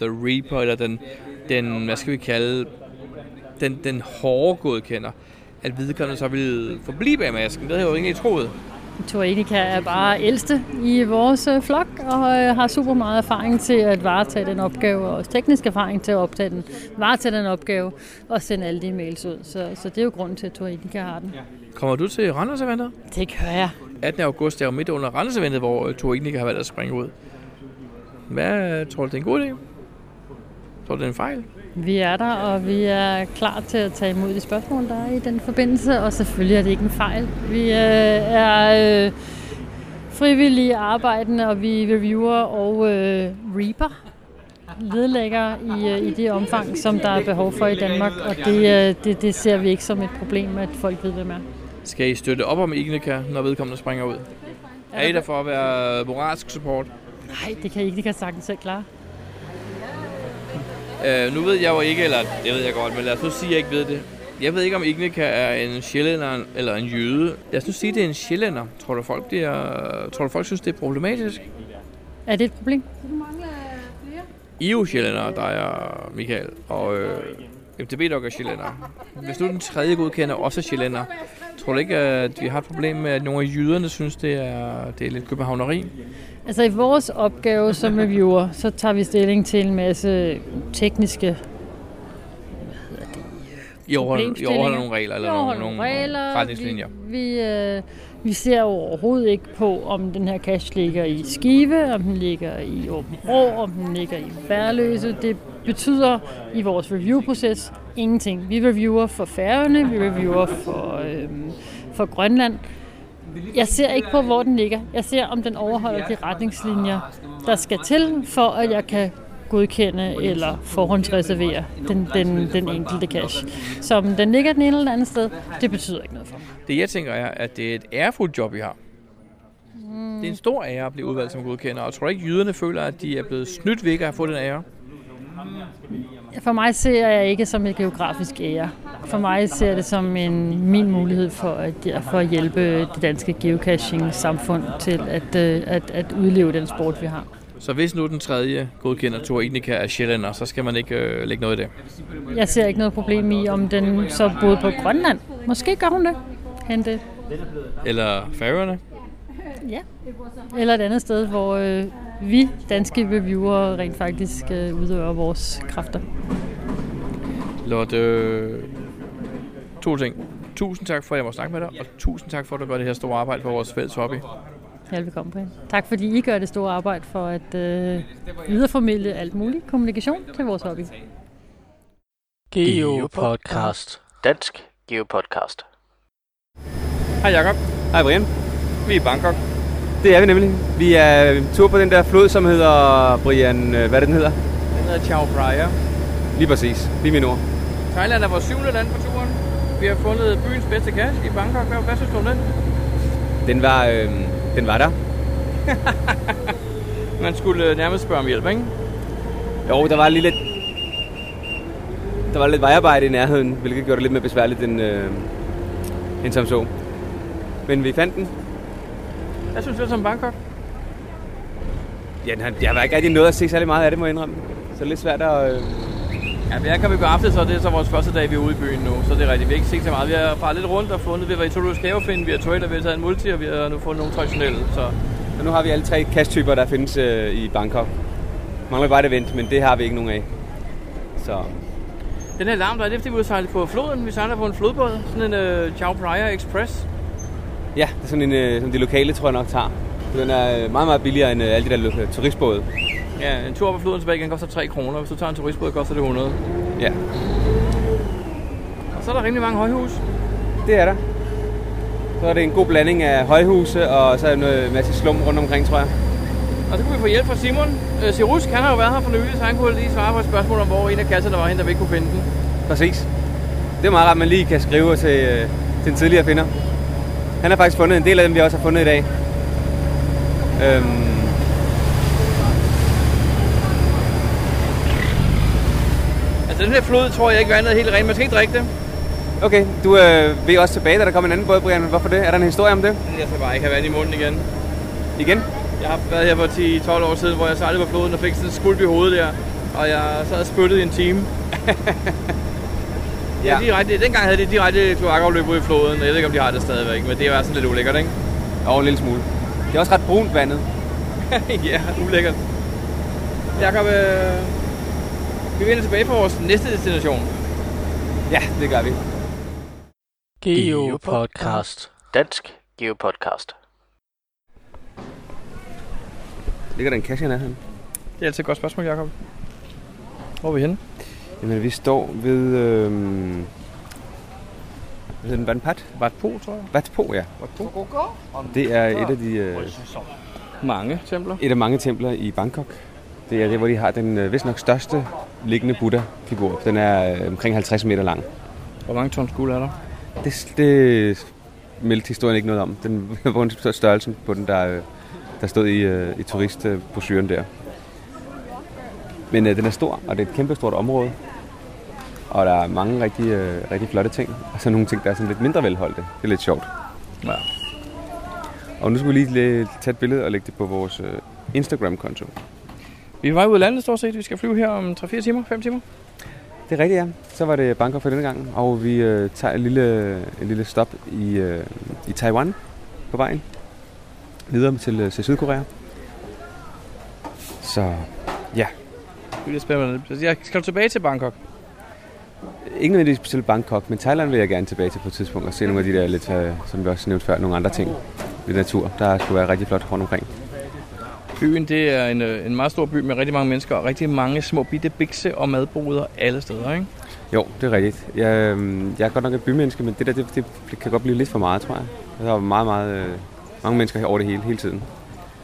The Reaper, eller den, den, hvad skal vi kalde, den, den hårde godkender, at vedkommende så ville forblive bag masken. Det havde jeg jo egentlig troet. Tor Enika er bare ældste i vores øh, flok og øh, har super meget erfaring til at varetage den opgave, og også teknisk erfaring til at optage den, varetage den opgave og sende alle de mails ud. Så, så det er jo grunden til, at Tor Enika har den. Kommer du til Randers Eventet? Det gør jeg. 18. august er jo midt under Randers Eventet, hvor uh, Tor Ignika har valgt at springe ud. Hvad tror du, det er en god idé? Tror du, det er en fejl? Vi er der, og vi er klar til at tage imod de spørgsmål, der er i den forbindelse, og selvfølgelig er det ikke en fejl. Vi øh, er øh, frivillige arbejdende, og vi reviewer og øh, reaper ledlægger i, øh, i det omfang, som der er behov for i Danmark, og det, øh, det, det ser vi ikke som et problem, at folk ved, hvem er. Skal I støtte op om Ignika, når vedkommende springer ud? Er I der for at være moralsk support? Nej, det kan I ikke, det kan sagtens selv klare. Uh, nu ved jeg jo ikke, eller det ved jeg godt, men lad os nu sige, at jeg ikke ved det. Jeg ved ikke, om Ignika er en sjællænder eller en jøde. Lad os nu sige, at det er en sjællænder. Tror du, folk, det er, tror du, folk synes, det er problematisk? Er det et problem? I er jo sjællænder, der er Michael, og øh, MTB dog er sjællænder. Hvis nu den tredje godkender også er sjællænder, tror du ikke, at vi har et problem med, at nogle af jyderne synes, det er, det er lidt københavneri? Altså i vores opgave som reviewer, så tager vi stilling til en masse tekniske I overholder, I overholder nogle regler, eller nogle, nogle regler. retningslinjer. Vi, vi, øh, vi ser overhovedet ikke på, om den her cache ligger i Skive, om den ligger i Åben Rå, om den ligger i Værløse. Det betyder i vores review-proces ingenting. Vi reviewer for Færøerne, vi reviewer for, øh, for Grønland. Jeg ser ikke på, hvor den ligger. Jeg ser, om den overholder de retningslinjer, der skal til, for at jeg kan godkende eller forhåndsreservere den, den, den enkelte cache. Så om den ligger den ene eller den anden sted, det betyder ikke noget for mig. Det jeg tænker er, at det er et ærefuldt job, I har. Det er en stor ære at blive udvalgt som godkender, og jeg tror ikke, jyderne føler, at de er blevet snydt ved ikke at få den ære. For mig ser jeg ikke som et geografisk ære. For mig ser jeg det som en, min mulighed for at, for at hjælpe det danske geocaching-samfund til at, øh, at, at udleve den sport, vi har. Så hvis nu den tredje godkender Tor Ignika er sjællander, så skal man ikke øh, lægge noget i det. Jeg ser ikke noget problem i, om den så boede på Grønland. Måske gør hun det. Hente. Eller færøerne. Ja. Eller et andet sted, hvor øh, vi danske reviewer rent faktisk øh, udøver vores kræfter. Lotte, øh, to ting. Tusind tak for, at jeg må snakke med dig, og tusind tak for, at du gør det her store arbejde for vores fælles hobby. Velkommen, Brian. Tak fordi I gør det store arbejde for at øh, videreformidle alt muligt kommunikation til vores hobby. Geopodcast. Dansk Geopodcast. Hej Jacob. Hej Brian. Vi i Bangkok. Det er vi nemlig. Vi er en tur på den der flod, som hedder Brian... øh, Hvad er det, den hedder? Den hedder Chao Phraya. Lige præcis. Lige min ord. Thailand er vores syvende land på turen. Vi har fundet byens bedste cache i Bangkok. Hvad, hvad synes du om den? Den var, øh, den var der. Man skulle øh, nærmest spørge om hjælp, ikke? Jo, der var lige lidt... Der var lidt vejarbejde i nærheden, hvilket gjorde det lidt mere besværligt end, øh, end som så. Men vi fandt den. Jeg synes, det er som Bangkok. Ja, den har- jeg har ikke rigtig nået at se særlig meget af det, må jeg indrømme. Så det er lidt svært at... Øh... Ja, vi er kommet i går aften, så det er så vores første dag, vi er ude i byen nu. Så det er rigtigt. Vi har ikke set så meget. Vi har faret lidt rundt og fundet, vi har været i Toulouse Havefind, vi har toilet, vi har taget en multi, og vi har nu fundet nogle traditionelle. Så Så nu har vi alle tre cash-typer, der findes øh, i Bangkok. Mangler bare et event, men det har vi ikke nogen af. Så den her larm, der er det, er, fordi vi sejlet på floden. Vi sejler på en flodbåd, sådan en uh, Chao Phraya Express. Ja, det er sådan en, øh, som de lokale tror jeg nok tager. Den er øh, meget, meget billigere end øh, alle de der turistbåde. Ja, en tur på floden tilbage igen koster 3 kroner. Hvis du tager en turistbåd, koster det 100. Ja, Og så er der rimelig mange højhus. det er der. Så er det en god blanding af højhuse, og så er der en masse slum rundt omkring, tror jeg. Og så kunne vi få hjælp fra Simon. Øh, Sirusk, han har jo været her for nylig, så han kunne lige svare på et spørgsmål om, hvor en af kasserne var henne, der vi ikke kunne finde den. Præcis. Det er meget rart, at man lige kan skrive til, øh, til en tidligere finder. Han har faktisk fundet en del af dem, vi også har fundet i dag. Øhm, Altså den her flod tror jeg ikke vandet er helt rent. Man skal ikke drikke det. okay, du øh, vil også tilbage, da der kom en anden båd, Brian. Hvorfor det? Er der en historie om det? Jeg skal bare ikke have vand i munden igen. Igen? Jeg har været her for 10-12 år siden, hvor jeg sejlede på floden og fik sådan en skulp i hovedet der. Og jeg sad og spyttede i en time. ja. Ja. direkte, dengang havde de direkte kloakafløb ud i floden. Jeg ved ikke, om de har det stadigvæk, men det er sådan lidt ulækkert, ikke? Jo, en lille smule. Det er også ret brunt vandet. ja, ulækkert. Jakob, øh, vi vender tilbage på vores næste destination. Ja, det gør vi. Geopodcast. Dansk Geopodcast. Ligger der en kasse i nærheden? Det er altid et godt spørgsmål, Jakob. Hvor er vi henne? Jamen, vi står ved... Øh... Hvad hedder den? Vandpat? Vatpo, tror jeg. Vatpo, ja. Vatpo. Det er et af de... Øh... Mange templer. et af mange templer i Bangkok. Det er det, hvor de har den øh, vist nok største liggende Buddha-figur. Den er øh, omkring 50 meter lang. Hvor mange tons guld er der? Det, det meldte historien ikke noget om. Den var størrelsen på den, der, øh, der stod i, øh, i turistbrosyren der. Men øh, den er stor, og det er et kæmpe stort område. Og der er mange rigtig, øh, rigtig flotte ting. Og så nogle ting, der er sådan lidt mindre velholdte. Det er lidt sjovt. Ja. Og nu skal vi lige tage et billede og lægge det på vores øh, Instagram-konto. Vi er vej ud af landet, stort set. Vi skal flyve her om 3-4 timer, 5 timer. Det er rigtigt, ja. Så var det Bangkok for denne gang, og vi øh, tager en lille, en lille stop i, øh, i Taiwan på vejen. Videre til, øh, til Sydkorea. Så ja, Det er lidt spændende. Jeg skal tilbage til Bangkok. Ikke nødvendigvis specielt Bangkok, men Thailand vil jeg gerne tilbage til på et tidspunkt og se nogle af de der lidt, øh, som vi også nævnte før, nogle andre ting. Lidt natur, der skulle være rigtig flot rundt omkring. Byen det er en, øh, en meget stor by med rigtig mange mennesker og rigtig mange små bitte bikse og madboder alle steder. Ikke? Jo, det er rigtigt. Jeg, øh, jeg er godt nok et bymenneske, men det der, det, det, kan godt blive lidt for meget, tror jeg. Der er meget, meget, mange mennesker over det hele, hele tiden.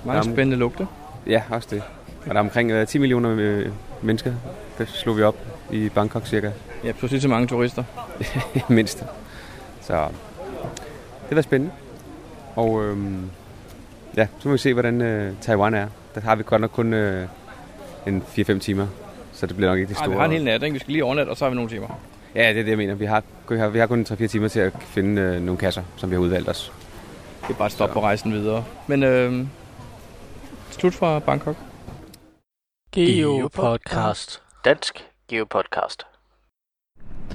Mange spændende lugte. Ja, også det. Og der er omkring øh, 10 millioner øh, mennesker, der slog vi op i Bangkok cirka, Ja, præcis så mange turister. mindst. Så det var spændende. Og øhm, ja, så må vi se, hvordan øh, Taiwan er. Der har vi godt nok kun øh, en 4-5 timer, så det bliver nok ikke det Ej, store. vi har en hel nat, ikke? Vi skal lige overnatte, og så har vi nogle timer. Ja, det er det, jeg mener. Vi har, vi har, vi har kun 3-4 timer til at finde øh, nogle kasser, som vi har udvalgt os. Det er bare et stop Så. på rejsen videre. Men øh, slut fra Bangkok. Geopodcast. Dansk Geopodcast.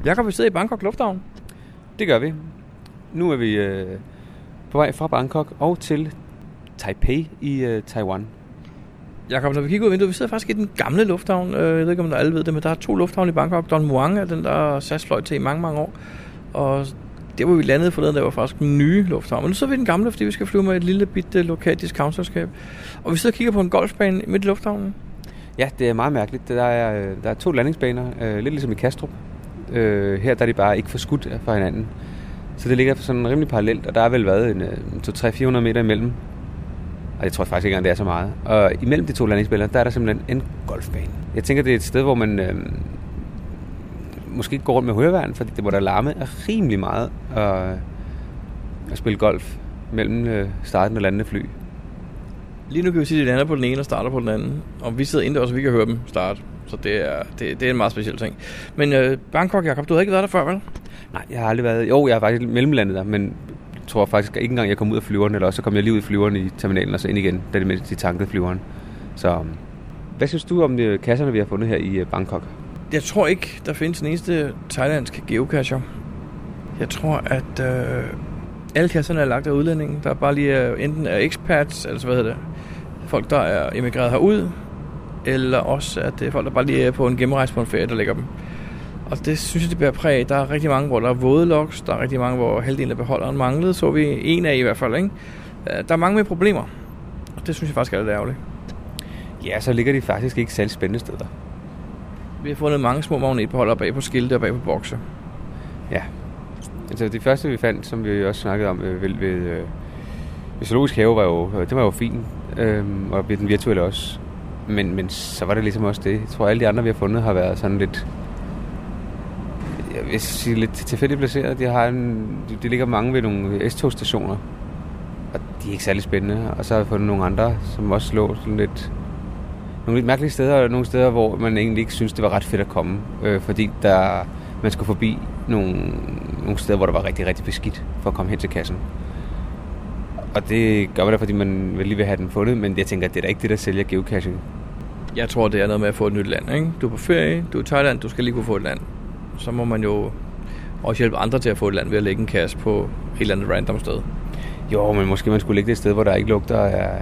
Jakob, vi sidder i Bangkok Lufthavn. Det gør vi. Nu er vi øh, på vej fra Bangkok og til Taipei i øh, Taiwan. Jakob, når vi kigger ud af vinduet, vi sidder faktisk i den gamle lufthavn. Øh, Jeg ved ikke, om der alle ved det, men der er to lufthavne i Bangkok. Don Muang er den, der SAS fløj til i mange, mange år. Og det hvor vi landede forleden, der var faktisk den nye lufthavn. Men nu sidder vi i den gamle, fordi vi skal flyve med et lille bitte lokalt discountselskab. Og vi sidder og kigger på en golfbane midt i lufthavnen. Ja, det er meget mærkeligt. Der er, der er to landingsbaner, øh, lidt ligesom i Kastrup. Øh, her der er de bare ikke forskudt fra hinanden. Så det ligger sådan rimelig parallelt, og der er vel været en øh, en 200-300-400 meter imellem. Og jeg tror faktisk ikke engang, det er så meget. Og imellem de to landingsbaner, der er der simpelthen en golfbane. Jeg tænker, det er et sted, hvor man øh, måske ikke går rundt med høreværn, fordi det må der larme rimelig meget at, at spille golf mellem øh, starten og landende fly. Lige nu kan vi sige, at de lander på den ene og starter på den anden. Og vi sidder indendørs, så vi kan høre dem starte. Så det er, det, det er en meget speciel ting. Men øh, Bangkok, Jacob, du har ikke været der før, vel? Nej, jeg har aldrig været... Jo, jeg har faktisk mellemlandet der, men tror faktisk ikke engang, jeg kom ud af flyveren, eller også så kom jeg lige ud i flyveren i terminalen, og så ind igen, da de, de tankede flyveren. Så øhm, hvad synes du om de kasserne, vi har fundet her i øh, Bangkok? Jeg tror ikke, der findes en eneste thailandsk geocacher. Jeg tror, at øh, alle kasserne er lagt af udlændinge. Der er bare lige øh, enten er expats, altså hvad hedder det, folk, der er emigreret herud, eller også at det er folk, der bare lige er på en gennemrejse på en ferie, der lægger dem. Og det synes jeg, det bliver præg. Der er rigtig mange, hvor der er våde loks. Der er rigtig mange, hvor halvdelen af beholderen manglede. Så vi en af i hvert fald, ikke? Øh, Der er mange med problemer. Og det synes jeg faktisk er lidt ærgerligt. Ja, så ligger de faktisk ikke særlig spændende steder. Vi har fundet mange små magnetbeholdere bag på skilte og bag på bokse. Ja. Altså det første vi fandt, som vi også snakkede om øh, ved, ved, øh, Zoologisk Have, var jo, øh, det var jo fint. Øh, og den virtuelle også. Men, men så var det ligesom også det. Jeg tror, alle de andre, vi har fundet, har været sådan lidt... Jeg vil sige lidt tilfældigt placeret. De, har en, de, de ligger mange ved nogle S-togstationer. Og de er ikke særlig spændende. Og så har vi fundet nogle andre, som også lå sådan lidt... Nogle lidt mærkelige steder, og nogle steder, hvor man egentlig ikke synes, det var ret fedt at komme. Øh, fordi der, man skulle forbi nogle, nogle steder, hvor der var rigtig, rigtig beskidt for at komme hen til kassen. Og det gør man da, fordi man vil lige vil have den fundet, men jeg tænker, at det er da ikke det, der sælger geocaching. Jeg tror, det er noget med at få et nyt land. Ikke? Du er på ferie, du er i Thailand, du skal lige kunne få et land. Så må man jo også hjælpe andre til at få et land ved at lægge en kasse på et eller andet random sted. Jo, men måske man skulle ligge det et sted, hvor der ikke lugter af,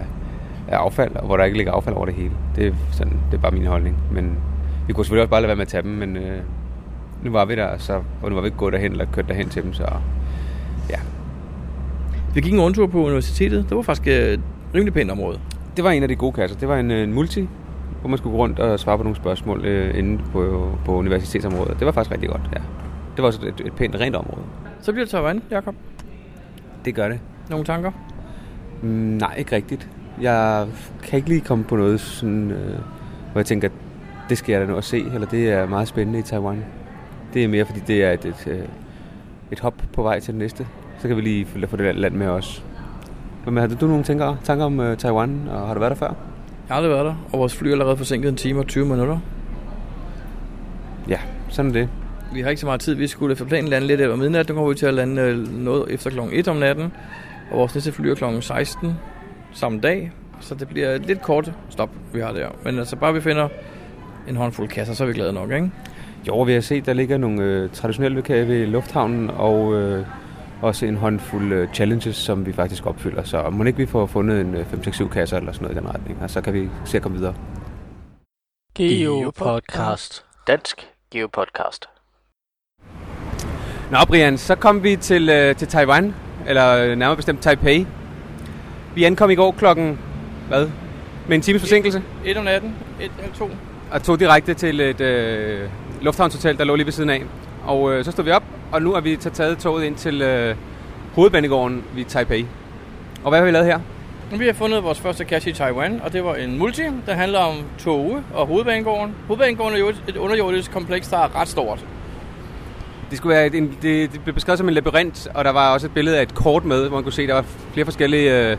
af affald, og hvor der ikke ligger affald over det hele. Det er, sådan, det er bare min holdning. Men vi kunne selvfølgelig også bare lade være med at tage dem, men øh, nu var vi der, så, og nu var vi ikke gået derhen eller kørt derhen til dem, så. Vi gik en rundtur på universitetet. Det var faktisk et rimelig pænt område. Det var en af de gode kasser. Det var en, øh, en multi, hvor man skulle gå rundt og svare på nogle spørgsmål øh, inde på, på universitetsområdet. Det var faktisk rigtig godt, ja. Det var også et, et pænt rent område. Så bliver det Taiwan, Jacob. Det gør det. Nogle tanker? Mm, nej, ikke rigtigt. Jeg kan ikke lige komme på noget, sådan, øh, hvor jeg tænker, det skal jeg da nå at se, eller det er meget spændende i Taiwan. Det er mere, fordi det er et, et, øh, et hop på vej til det næste. Så kan vi lige få det land med os. Men har du nogle tænker, tanker om uh, Taiwan, og har du været der før? Jeg har aldrig været der, og vores fly er allerede forsinket en time og 20 minutter. Ja, sådan er det. Vi har ikke så meget tid. Vi skulle efter planen lande lidt over midnat. Nu kommer vi til at lande øh, noget efter kl. 1 om natten. Og vores næste fly er kl. 16 samme dag. Så det bliver et lidt kort stop, vi har der. Men altså bare vi finder en håndfuld kasser, så er vi glade nok, ikke? Jo, vi har set, der ligger nogle øh, traditionelle lokaler ved lufthavnen, og øh, også en håndfuld øh, challenges, som vi faktisk opfylder. Så må ikke vi får fundet en øh, 5-6-7 kasser eller sådan noget i den retning, og så kan vi se at komme videre. Geopodcast. Dansk Geopodcast. Nå, Brian, så kom vi til, øh, til Taiwan, eller øh, nærmere bestemt Taipei. Vi ankom i går klokken, hvad? Med en times forsinkelse, 1 om natten, 1 halv 2. og tog direkte til et øh, lufthavnshotel, der lå lige ved siden af. Og øh, så stod vi op, og nu er vi så taget toget ind til øh, hovedbanegården ved Taipei. Og hvad har vi lavet her? Vi har fundet vores første kasse i Taiwan, og det var en multi, der handler om toge og hovedbanegården. Hovedbanegården er jo et, et underjordisk kompleks, der er ret stort. Det, skulle være et, en, det, det blev beskrevet som en labyrint, og der var også et billede af et kort med, hvor man kunne se, at der var flere forskellige øh,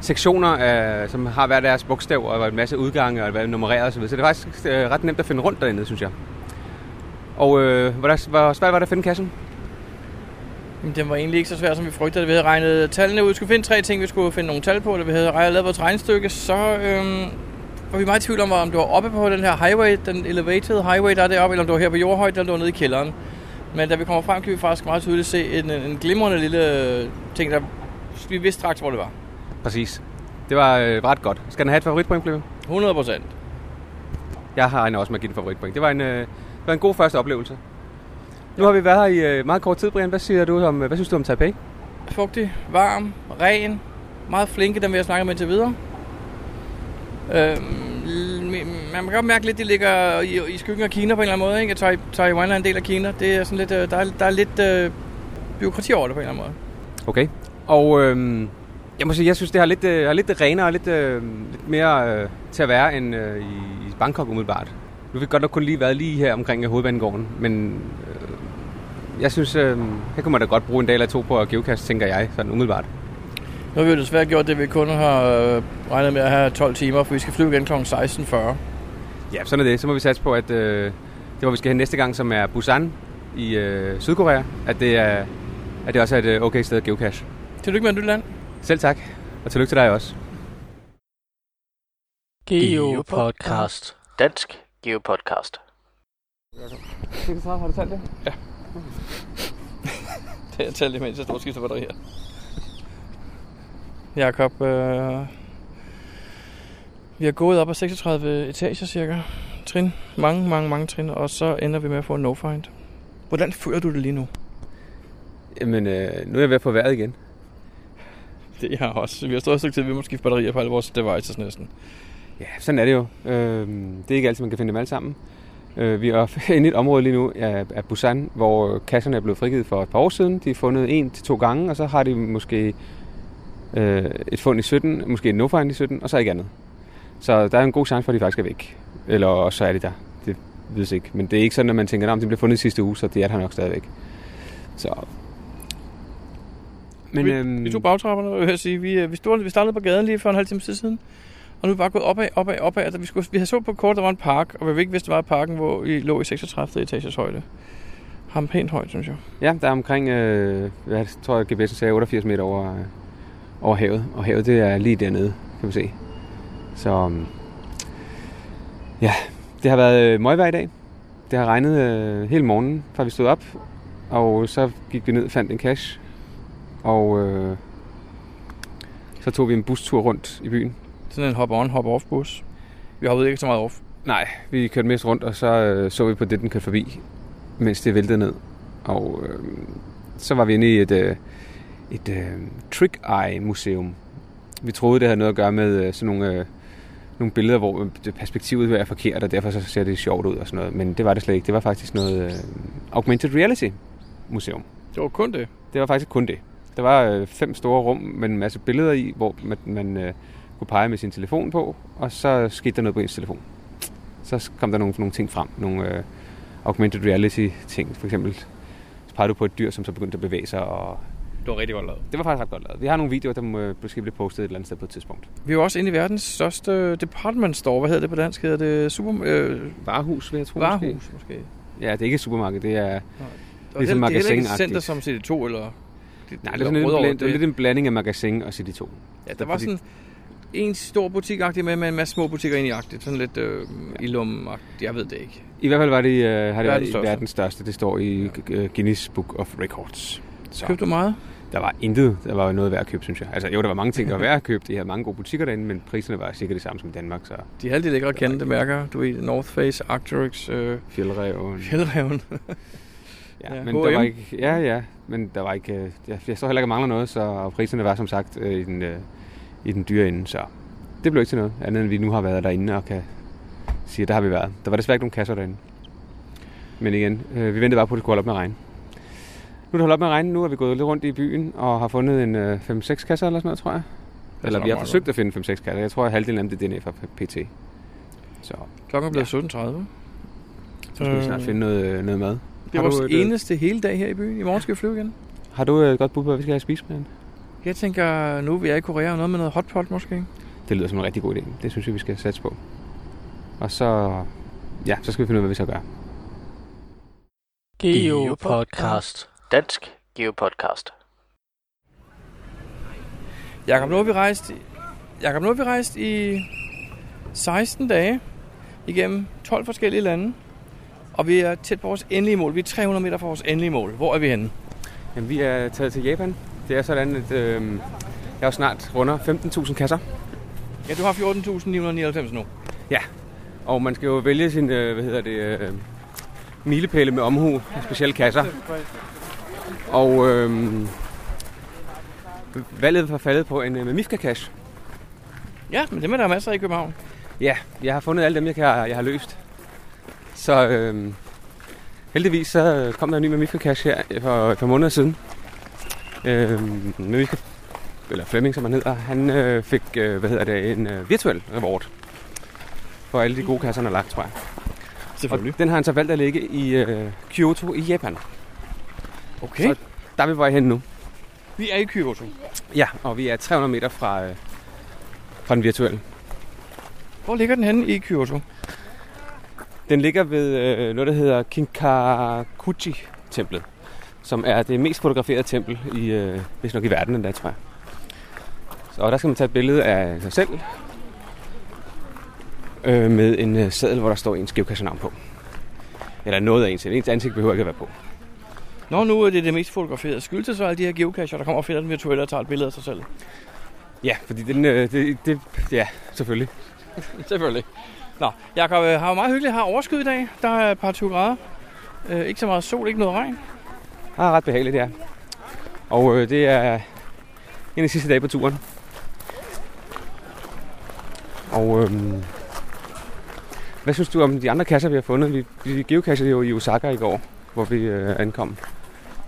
sektioner, af, som har hver deres bogstav, og der var en masse udgange, og det var nummereret osv. Så det er faktisk øh, ret nemt at finde rundt derinde, synes jeg. Og øh, hvor, der, hvor svært var det at finde kassen? Den var egentlig ikke så svær, som vi frygtede. Vi havde regnet tallene ud. Vi skulle finde tre ting, vi skulle finde nogle tal på. Da vi havde lavet vores regnestykke, så øhm, var vi meget i tvivl om, om det var oppe på den her highway, den elevated highway, der er deroppe, eller om det var her på jordhøjde, eller om det var nede i kælderen. Men da vi kommer frem, kan vi faktisk meget tydeligt se en, en glimrende lille ting, der vi vidste straks, hvor det var. Præcis. Det var øh, ret godt. Skal den have et favoritpoint, Flemming? 100 procent. Jeg har regnet også med at give den favoritpoint. Det var en, øh, det var en god første oplevelse. Nu har vi været her i øh, meget kort tid, Brian. Hvad, siger du om, hvad synes du om Taipei? Fugtig, varm, ren, meget flinke, dem vi har snakket med til videre. Øhm, man kan godt mærke lidt, at de ligger i, i skyggen af Kina på en eller anden måde. Ikke? Tai- Taiwan er en del af Kina. Det er sådan lidt, øh, der, er, der er lidt øh, byråkrati over det på en eller anden måde. Okay. Og øh, jeg må sige, jeg synes, det har lidt, øh, har lidt renere og lidt, øh, lidt mere øh, til at være end øh, i Bangkok umiddelbart. Nu har vi godt nok kun lige været lige her omkring hovedbanegården, men øh, jeg synes, øh, her kunne man da godt bruge en dag eller to på at geocache, tænker jeg, sådan umiddelbart. Nu har vi jo desværre gjort det, vi kun har øh, regnet med at have 12 timer, for vi skal flyve igen kl. 16.40. Ja, sådan er det. Så må vi satse på, at øh, det hvor vi skal hen næste gang, som er Busan i øh, Sydkorea, at det, er, at det også er et øh, okay sted at geocache. Tillykke med et nyt land. Selv tak, og tillykke til dig også. Geopodcast. Dansk Geopodcast. Har du talt det? Det er talt imens jeg står og skifter batterier. Jakob, øh, vi har gået op ad 36 etager cirka. Trin. Mange, mange, mange trin. Og så ender vi med at få en no-find. Hvordan føler du det lige nu? Jamen, øh, nu er jeg ved at få vejret igen. Det er jeg også. Vi har stået et stykke tid, vi må skifte batterier på alle vores devices næsten. Ja, sådan er det jo. Øh, det er ikke altid, man kan finde dem alle sammen. Øh, vi er inde i et område lige nu af, af Busan, hvor kasserne er blevet frigivet for et par år siden. De er fundet en til to gange, og så har de måske øh, et fund i 17, måske en no-find i 17, og så ikke andet. Så der er en god chance for, at de faktisk er væk. Eller også så er de der. Det vides ikke. Men det er ikke sådan, at man tænker, at de blev fundet i sidste uge, så det er der nok stadigvæk. Så... Men, vi, øhm, vi tog bagtrapperne, vil jeg sige. Vi, øh, vi, stod, vi startede på gaden lige for en halv time siden. Og nu er vi bare gået opad, opad, opad. Altså, vi, skulle, vi havde så på kort, der var en park, og vi ikke vidste, der var parken, hvor vi lå i 36. etages højde. Ham pænt højt, synes jeg. Ja, der er omkring, øh, jeg tror, at GPS'en sagde 88 meter over, øh, over havet. Og havet, det er lige dernede, kan vi se. Så øhm, ja, det har været øh, møgvejr i dag. Det har regnet øh, hele morgenen, fra vi stod op. Og så gik vi ned og fandt en cash. Og øh, så tog vi en bustur rundt i byen. Sådan en hop-on, hop-off bus. Vi hoppede ikke så meget off. Nej, vi kørte mest rundt, og så øh, så vi på det, den kørte forbi, mens det væltede ned. Og øh, så var vi inde i et, øh, et øh, trick eye museum. Vi troede, det havde noget at gøre med øh, sådan nogle, øh, nogle billeder, hvor det perspektivet er forkert, og derfor så ser det sjovt ud og sådan noget. Men det var det slet ikke. Det var faktisk noget øh, augmented reality museum. Det var kun det. Det var faktisk kun det. Der var øh, fem store rum med en masse billeder i, hvor man, man øh, kunne pege med sin telefon på, og så skete der noget på ens telefon. Så kom der nogle, nogle ting frem, nogle øh, augmented reality ting. For eksempel så pegede du på et dyr, som så begyndte at bevæge sig, og Det var rigtig godt lavet. det var faktisk ret godt lavet. Vi har nogle videoer, der må, måske blive postet et eller andet sted på et tidspunkt. Vi er jo også inde i verdens største department store. Hvad hedder det på dansk? Hedder det super... Øh, Varehus, vil jeg tro. Måske. varehus, måske. Ja, det er ikke et supermarked, det er... Og Ligesom det, det er ikke et center som CD2, eller... Nej, det er sådan lidt, en det er lidt en blanding af magasin og City2. Ja, der var fordi- sådan en stor butik med, med en masse små butikker ind i agtigt. Sådan lidt øh, ilum Jeg ved det ikke. I hvert fald var det, øh, har det Verdens været største. verdens største. Det står i øh, Guinness Book of Records. Så. Købte du meget? Der var intet, der var noget værd at købe, synes jeg. Altså jo, der var mange ting, der var værd at købe. De havde mange gode butikker derinde, men priserne var sikkert det samme som i Danmark. Så De havde de lækre kendte mærker. Du ved, North Face, Arcturix, øh, fjeldreven. Fjeldreven. Ja, Ja, men der var H&M. ikke, ja, ja, men der var ikke, øh, jeg, jeg står heller ikke mangler noget, så priserne var som sagt øh, i den, øh, i den dyre ende, så det blev ikke til noget, andet end vi nu har været derinde og kan sige, at der har vi været. Der var desværre ikke nogen kasser derinde. Men igen, øh, vi ventede bare på, at det skulle holde op med at regne. Nu er det holdt op med at regne, nu er vi gået lidt rundt i byen og har fundet en øh, 5-6 kasser eller sådan noget, tror jeg. Eller vi har forsøgt at finde 5-6 kasser. Jeg tror, at halvdelen af dem det er DNA fra PT. Så Klokken er blevet 17.30. så skal vi snart finde noget, øh, noget mad. Det er vores øh, eneste hele dag her i byen. I morgen skal vi flyve igen. Har du et godt bud på, hvad vi skal have at spise med? Jeg tænker, nu vi er i Korea, noget med noget hotpot måske. Det lyder som en rigtig god idé. Det synes jeg, vi skal satse på. Og så, ja, så skal vi finde ud af, hvad vi så gør. Geopodcast. Dansk Geopodcast. Jakob, nu har vi rejst, Jakob, nu har vi rejst i 16 dage igennem 12 forskellige lande. Og vi er tæt på vores endelige mål. Vi er 300 meter fra vores endelige mål. Hvor er vi henne? Jamen, vi er taget til Japan. Det er sådan, at øh, jeg jo snart runder 15.000 kasser. Ja, du har 14.999 nu. Og man skal jo vælge sin, øh, hvad hedder det, øh, milepæle med omhu, specielle kasser. Og øh, valget var faldet på en øh, Mifka Cash. Ja, men dem er der masser af i København. Ja, jeg har fundet alle dem, jeg, kan, jeg har løst. Så øh, heldigvis så kom der en ny med Mifka Cash her for et par måneder siden. Øh, Mifka, eller Flemming, som han hedder, han øh, fik øh, hvad hedder det, en øh, virtuel reward for alle de gode kasser, han har lagt, tror jeg. Selvfølgelig. Og den har han så valgt at ligge i øh, Kyoto i Japan. Okay. Så der er vi på vej hen nu. Vi er i Kyoto. Ja, og vi er 300 meter fra, øh, fra den virtuelle. Hvor ligger den henne i Kyoto? Den ligger ved øh, noget, der hedder Kinkakuchi-templet, som er det mest fotograferede tempel i, øh, hvis nok i verden endda, tror jeg. Så og der skal man tage et billede af sig selv, øh, med en øh, seddel, hvor der står ens geocache-navn på. Eller noget af ens, ens ansigt behøver ikke at være på. Nå, nu er det det mest fotograferede. Skyldes det så alle de her geocacher, der kommer og finder den virtuelle og tager et billede af sig selv? Ja, fordi den, øh, det, det, ja, selvfølgelig. Selvfølgelig. Nå, Jacob, øh, har jo meget hyggeligt her overskyet i dag. Der er et par 20 grader. Øh, ikke så meget sol, ikke noget regn. Ah, det er ret behageligt, ja. Og øh, det er en af de sidste dage på turen. Og øh, hvad synes du om de andre kasser, vi har fundet? Vi, vi geocachede jo i Osaka i går, hvor vi øh, ankom.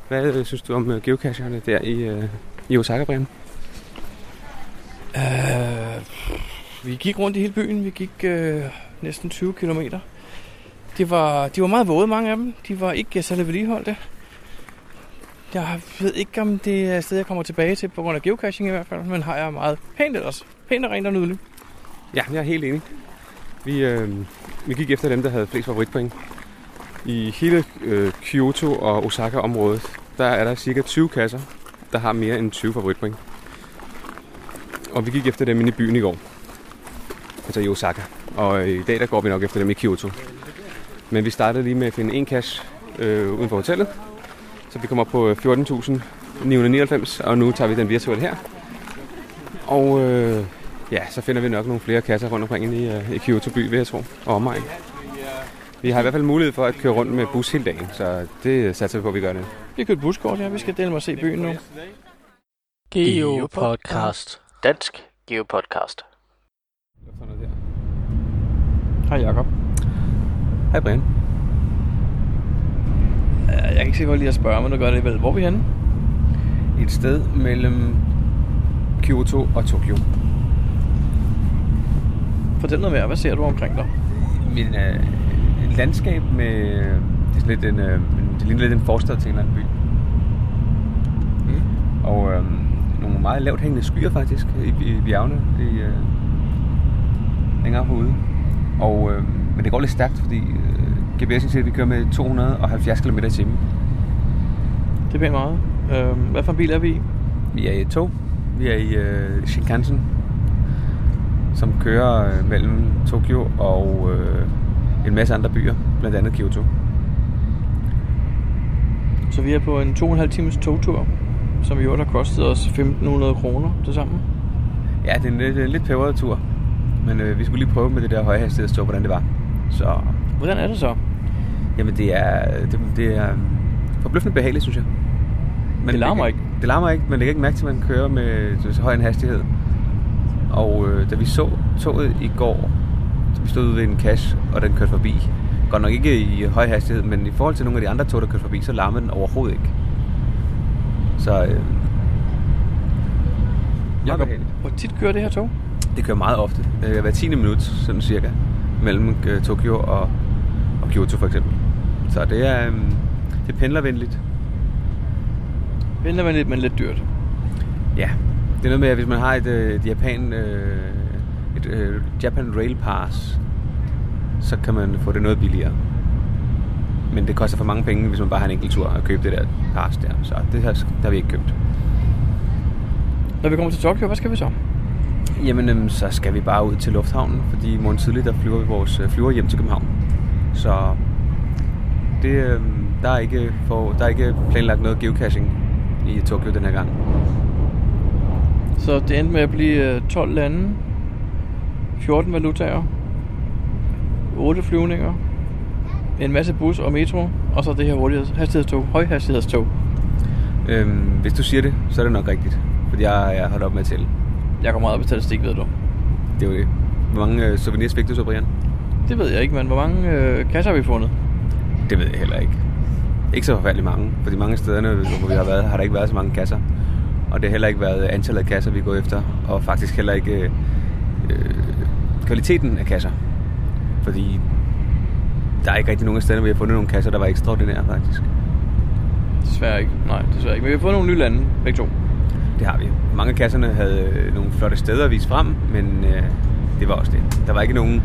Hvad øh, synes du om øh, geocacherne der i, øh, i Osaka, Brian? Øh, vi gik rundt i hele byen. Vi gik øh, næsten 20 km. Det var, de var meget våde, mange af dem. De var ikke særlig vedligeholdte. Jeg ved ikke, om det er et sted, jeg kommer tilbage til, på grund af geocaching i hvert fald, men har jeg meget pænt ellers. Pænt og rent og nydeligt. Ja, jeg er helt enig. Vi, øh, vi gik efter dem, der havde flest favoritpoint. I hele øh, Kyoto og Osaka-området, der er der cirka 20 kasser, der har mere end 20 favoritpoint. Og vi gik efter dem inde i byen i går. Altså i Osaka. Og i dag der går vi nok efter dem i Kyoto. Men vi startede lige med at finde en cash øh, uden for hotellet. Så vi kommer op på 14.999, og nu tager vi den virtuelle her. Og øh, ja, så finder vi nok nogle flere kasser rundt omkring i, øh, i Kyoto by, vil jeg tro, og omegn. Vi har i hvert fald mulighed for at køre rundt med bus hele dagen, så det satser vi på, at vi gør det. Vi har købt buskort, ja. Vi skal dele med at se byen nu. Geopodcast. Dansk Geopodcast. Hej Jacob. Hej Brian. Jeg kan ikke se, hvor lige at spørge, men nu gør det vel. Hvor er vi henne? Et sted mellem Kyoto og Tokyo. Fortæl noget mere. Hvad ser du omkring dig? Min, øh, et landskab med... Det, er sådan lidt en, øh, det ligner lidt en forstad til en eller anden by. Mm. Og øh, nogle meget lavt hængende skyer faktisk i, i bjergene i, øh, længere herude. Og, øh, men det går lidt stærkt, fordi øh, GPS'en siger, at vi kører med 270 km i timen. Det er pænt meget. Øh, hvad for en bil er vi i? Vi er i et tog. Vi er i øh, Shinkansen, som kører øh, mellem Tokyo og øh, en masse andre byer, blandt andet Kyoto. Så vi er på en 2,5 times togtur, som i øvrigt har kostet os 1.500 kroner til sammen. Ja, det er en lidt, en lidt peberet tur, men øh, vi skulle lige prøve med det der højhastighedstog, hvordan det var. Så Hvordan er det så? jamen, det er, det, det er forbløffende behageligt, synes jeg. Men Det larmer ikke. Det larmer ikke, men det kan ikke mærke til, at man kører med så høj en hastighed. Og øh, da vi så toget i går, vi stod ude ved en cash, og den kørte forbi. Godt nok ikke i høj hastighed, men i forhold til nogle af de andre tog, der kørte forbi, så larmede den overhovedet ikke. Så øh, Jakob, hvor tit kører det her tog? det kører meget ofte. Øh, hver 10. minut, sådan cirka, mellem øh, Tokyo og, og Kyoto for eksempel. Så det er, øh, det er pendlervenligt. Lidt, men lidt dyrt. Ja, det er noget med, at hvis man har et, øh, et Japan, øh, et øh, Japan Rail Pass, så kan man få det noget billigere. Men det koster for mange penge, hvis man bare har en enkelt tur at købe det der pass der. Så det har, det har vi ikke købt. Når vi kommer til Tokyo, hvad skal vi så? Jamen, øhm, så skal vi bare ud til lufthavnen, fordi i morgen tidlig, der flyver vi vores flyver hjem til København. Så det, øhm, der, er ikke for, der er ikke planlagt noget geocaching i Tokyo den her gang. Så det endte med at blive øh, 12 lande, 14 valutaer, 8 flyvninger, en masse bus og metro, og så det her hurtige hastighedstog, højhastighedstog. Øhm, hvis du siger det, så er det nok rigtigt. Fordi jeg, jeg har holdt op med at tælle. Jeg går meget op i statistik, ved du. Det er jo det. Hvor mange øh, souvenirs fik du så, Brian? Det ved jeg ikke, men hvor mange øh, kasser har vi fundet? Det ved jeg heller ikke. Ikke så forfærdeligt mange, for de mange steder, hvor vi har været, har der ikke været så mange kasser. Og det har heller ikke været antallet af kasser, vi gået efter, og faktisk heller ikke øh, øh, kvaliteten af kasser. Fordi der er ikke rigtig nogen af stederne, hvor vi har fundet nogle kasser, der var ekstraordinære faktisk. Desværre ikke. Nej, desværre ikke. Men vi har fået nogle nye lande, begge to. Det har vi. Mange af kasserne havde øh, nogle flotte steder at vise frem, men øh, det var også det. Der var ikke nogen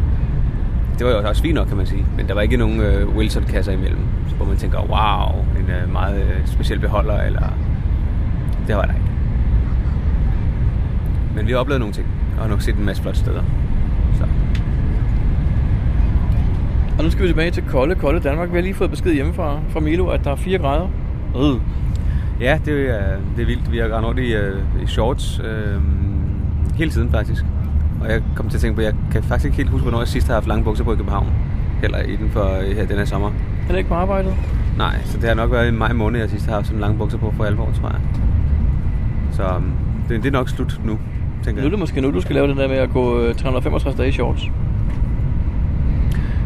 det var jo også fint nok, kan man sige. Men der var ikke nogen øh, Wilson-kasser imellem, hvor man tænker, wow, en øh, meget øh, speciel beholder, eller... Det var der ikke. Men vi har oplevet nogle ting, og har nok set en masse flotte steder. Så. Og nu skal vi tilbage til kolde, kolde Danmark. Vi har lige fået besked hjemme fra, fra Milo, at der er 4 grader. Øh. Ja, det er, det er vildt. Vi har gået rundt i, øh, i shorts øh, hele tiden faktisk. Og jeg kom til at tænke på, at jeg kan faktisk ikke helt huske, hvornår jeg sidst har haft lange bukser på i København. Heller inden for øh, her, den her sommer. Er det ikke på arbejdet? Nej, så det har nok været i maj måned, jeg sidst har haft sådan lange bukser på for alvor, tror jeg. Så øhm, det, det er nok slut nu, tænker Nu er jeg. det måske nu, du skal lave den der med at gå øh, 365 dage i shorts.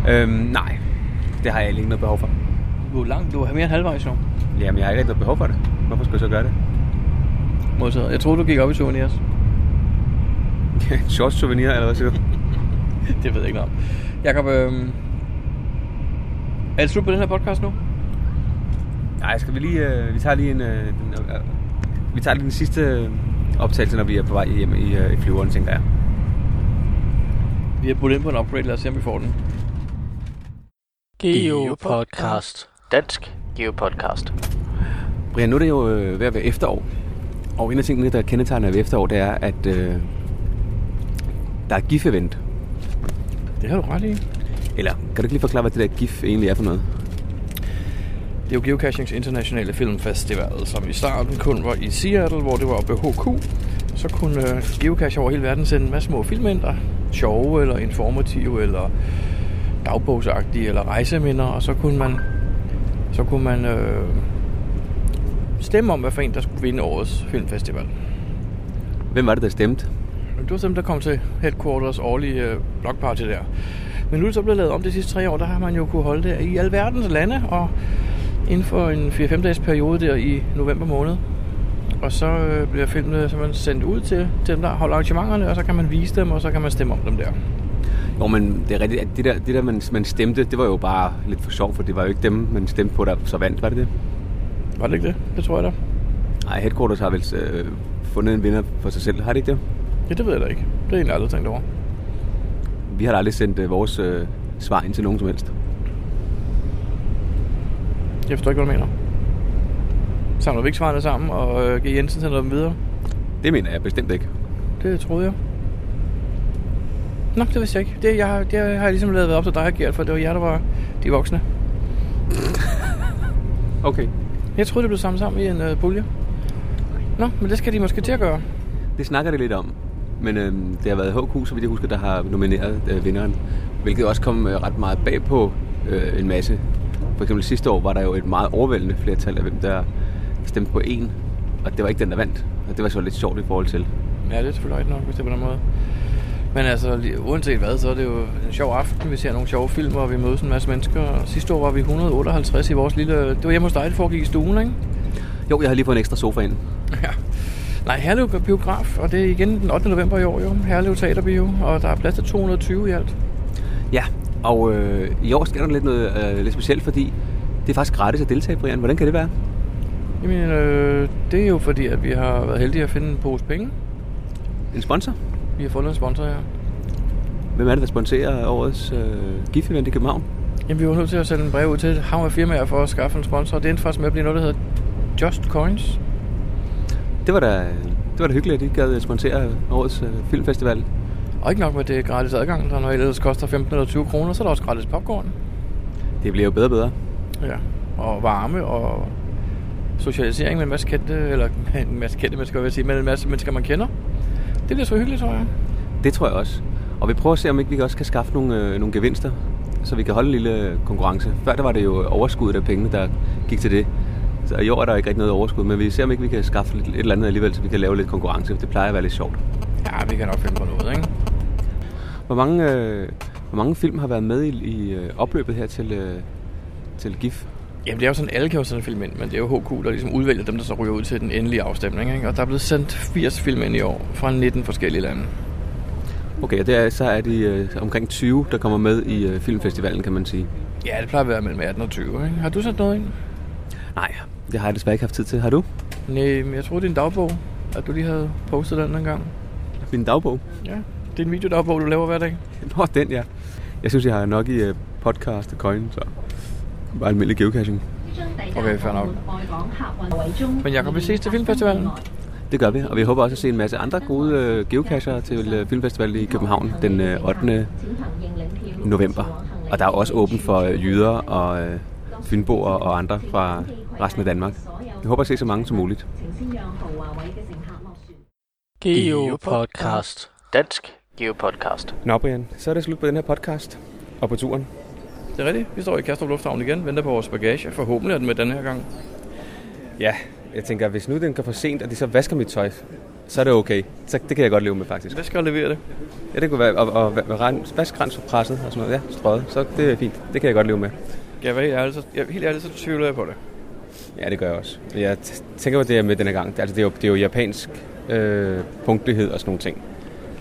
Øhm, nej, det har jeg ikke noget behov for. Du er langt, du er mere end halvvejs jo. Jamen, jeg har ikke noget behov for det. Hvorfor skulle jeg så gøre det? Modtaget. Jeg troede, du gik op i souvenirs. Shorts souvenir, eller hvad siger du? det ved jeg ikke noget om. Jakob, øh... er det slut på den her podcast nu? Nej, skal vi lige... Øh, vi tager lige en... Øh, den, øh, vi tager lige den sidste øh, optagelse, når vi er på vej hjem i, øh, i flyveren, tænker jeg. Vi har budt ind på en upgrade. Lad os se, om vi får den. Geopodcast. Dansk Geopodcast. Brian, nu er det jo øh, ved at være efterår. Og en af tingene, der kendetegner ved efterår, det er, at øh, der er GIF-event. Det har du ret i. Eller kan du ikke lige forklare, hvad det der GIF egentlig er for noget? Det er jo Geocachings Internationale Filmfestival, som i starten kun var i Seattle, hvor det var oppe ved HQ. Så kunne øh, geocache over hele verden sende en masse små film ind, der sjove eller informative eller dagbogsagtige eller rejseminder, og så kunne man så kunne man øh, stemme om, hvad for en, der skulle vinde årets filmfestival. Hvem var det, der stemte? Det var dem, der kom til Headquarters årlige øh, blockparty der. Men nu er det så blevet lavet om de sidste tre år, der har man jo kunne holde det i alverdens lande, og inden for en 4-5 dages periode der i november måned. Og så øh, bliver filmene simpelthen sendt ud til, til dem, der holder arrangementerne, og så kan man vise dem, og så kan man stemme om dem der. Jo, men det er rigtigt, at det der, det der man, man stemte, det var jo bare lidt for sjov, for det var jo ikke dem, man stemte på, der så vandt, var det det? Var det ikke det? Det tror jeg da. Nej, Headquarters har vel øh, fundet en vinder for sig selv, har det ikke det? Ja, det ved jeg da ikke. Det jeg egentlig aldrig tænkt over. Vi har da aldrig sendt øh, vores øh, svar ind til nogen som helst. Jeg forstår ikke, hvad du mener. Samler vi ikke svarene sammen, og øh, G. Jensen sender dem videre? Det mener jeg bestemt ikke. Det troede jeg. Nå, det vidste jeg ikke. Det, jeg, har- det har jeg ligesom lavet op til dig, Gert, for det var jer, der var de voksne. Okay. Jeg troede, det blev samlet sammen i en øh, pulje. Nå, men det skal de måske til at gøre. Det snakker det lidt om. Men øh, det har været HQ, så vidt jeg husker, der har nomineret øh, vinderen. Hvilket også kom øh, ret meget bag på øh, en masse. For eksempel sidste år var der jo et meget overvældende flertal af hvem der stemte på en. Og det var ikke den, der vandt. Og det var så lidt sjovt i forhold til. Ja, det er selvfølgelig nok, hvis det er på den måde. Men altså, uanset hvad, så er det jo en sjov aften. Vi ser nogle sjove film, og vi mødes en masse mennesker. Sidste år var vi 158 i vores lille... Det var hjemme hos dig, det foregik i stuen, ikke? Jo, jeg har lige fået en ekstra sofa ind. Ja. Nej, Herlev Biograf, og det er igen den 8. november i år jo. Herlev Teaterbio, og der er plads til 220 i alt. Ja, og øh, i år sker der lidt noget øh, lidt specielt, fordi det er faktisk gratis at deltage, Brian. Hvordan kan det være? Jamen, øh, det er jo fordi, at vi har været heldige at finde en pose penge. En sponsor? Vi har fundet en sponsor her. Hvem er det, der sponsorer årets øh, GIF-event i København? Jamen, vi var nødt til at sende en brev ud til et hav af firmaer for at skaffe en sponsor. Det endte faktisk med at blive noget, der hedder Just Coins. Det var da, det var da hyggeligt, at I gad sponsere årets øh, filmfestival. Og ikke nok med, det er gratis adgang, der når ellers koster 15 eller 20 kroner, så er der også gratis popcorn. Det bliver jo bedre og bedre. Ja. Og varme og socialisering med en masse kendte, eller en masse kendte mennesker, vil jeg sige, men en masse mennesker, man kender. Det bliver så hyggeligt, tror jeg. Det tror jeg også. Og vi prøver at se, om ikke vi også kan skaffe nogle, øh, nogle gevinster, så vi kan holde en lille konkurrence. Før der var det jo overskuddet af pengene, der gik til det. Så i år er der ikke rigtig noget overskud, men vi ser, om ikke vi kan skaffe lidt, et eller andet alligevel, så vi kan lave lidt konkurrence. Det plejer at være lidt sjovt. Ja, vi kan nok finde på noget, ikke? Hvor mange, øh, hvor mange film har været med i, i øh, opløbet her til, øh, til GIF? Jamen, det er jo sådan, alle kan jo sende film ind, men det er jo HQ, der ligesom udvælger dem, der så ryger ud til den endelige afstemning, ikke? Og der er blevet sendt 80 film ind i år fra 19 forskellige lande. Okay, og der, er- så er de øh, omkring 20, der kommer med i øh, filmfestivalen, kan man sige. Ja, det plejer at være mellem 18 og 20, ikke? Har du sendt noget ind? Nej, det har jeg desværre ikke haft tid til. Har du? Nej, men jeg tror, det er en dagbog, at du lige havde postet den en gang. Min dagbog? Ja, det er en videodagbog, du laver hver dag. Nå, den ja. Jeg synes, jeg har nok i uh, podcast og coin, så bare almindelig geocaching. Okay, fair nok. Men Jacob, vi ses til filmfestivalen. Det gør vi, og vi håber også at se en masse andre gode uh, geocacher til uh, Filmfestivalen i København den uh, 8. november. Og der er også åbent for jyder og uh, fynboer og andre fra resten af Danmark. Vi håber at se så mange som muligt. Geopodcast. Dansk Geopodcast. Nå, Brian, så er det slut på den her podcast og på turen. Det er rigtigt. Vi står i Kastrup Lufthavn igen, venter på vores bagage. Forhåbentlig er den med den her gang. Ja, jeg tænker, hvis nu den går for sent, og de så vasker mit tøj, så er det okay. Så det kan jeg godt leve med, faktisk. Hvad skal jeg levere det? Ja, det kunne være at, at, at vaske græns for presset og sådan noget. Ja, strøget. Så det er fint. Det kan jeg godt leve med. Jeg være helt ærlig, så, jeg, helt ærligt, så tvivler jeg på det. Ja, det gør jeg også. Jeg tænker på det her med denne gang. Det, altså, det, er jo, det er jo japansk øh, punktlighed og sådan nogle ting.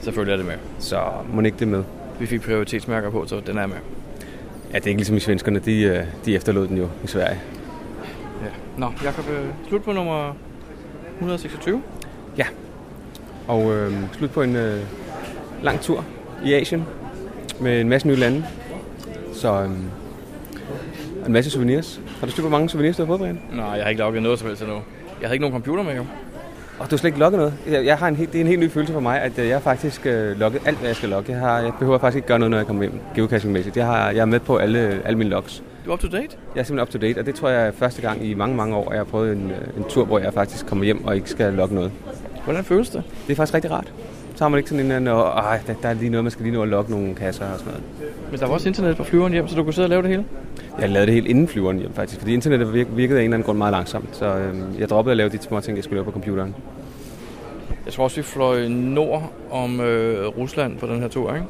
Selvfølgelig er det med. Så må ikke det med. Vi fik prioritetsmærker på, så den er med. Ja, det er ikke ligesom i svenskerne. De, øh, de efterlod den jo i Sverige. Ja. Nå, Jacob, øh, slut på nummer 126. Ja. Og øh, slut på en øh, lang tur i Asien med en masse nye lande. Så øh, en masse souvenirs. Har du styr på, mange souvenirs, du har fået, Brian? Nej, jeg har ikke logget noget som helst endnu. Jeg havde ikke nogen computer med, jo. Og du har slet ikke logget noget? Jeg, jeg har en helt, det er en helt ny følelse for mig, at øh, jeg har faktisk øh, logget alt, hvad jeg skal logge. Jeg, har, jeg behøver faktisk ikke gøre noget, når jeg kommer hjem geocaching-mæssigt. Jeg, har, jeg er med på alle, alle mine logs. Du er up to date? Jeg er simpelthen up to date, og det tror jeg er første gang i mange, mange år, at jeg har prøvet en, øh, en tur, hvor jeg faktisk kommer hjem og ikke skal logge noget. Hvordan føles det? Det er faktisk rigtig rart. Så har man ikke sådan en eller anden, "Ej, der, der er lige noget, man skal lige nå at logge nogle kasser og sådan noget. Men der var også internet på flyveren hjem, så du kunne sidde og lave det hele? Jeg lavede det helt inden flyveren hjem faktisk, fordi internettet virk- virkede af en eller anden grund meget langsomt. Så øh, jeg droppede at lave de små ting, jeg skulle lave på computeren. Jeg tror også, vi fløj nord om øh, Rusland på den her tur, ikke?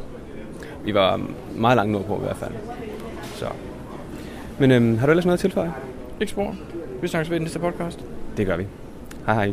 Vi var meget langt nordpå i hvert fald. Så. Men øh, har du ellers noget at tilføje? Ikke spor. Vi snakkes ved i næste podcast. Det gør vi. Hej hej.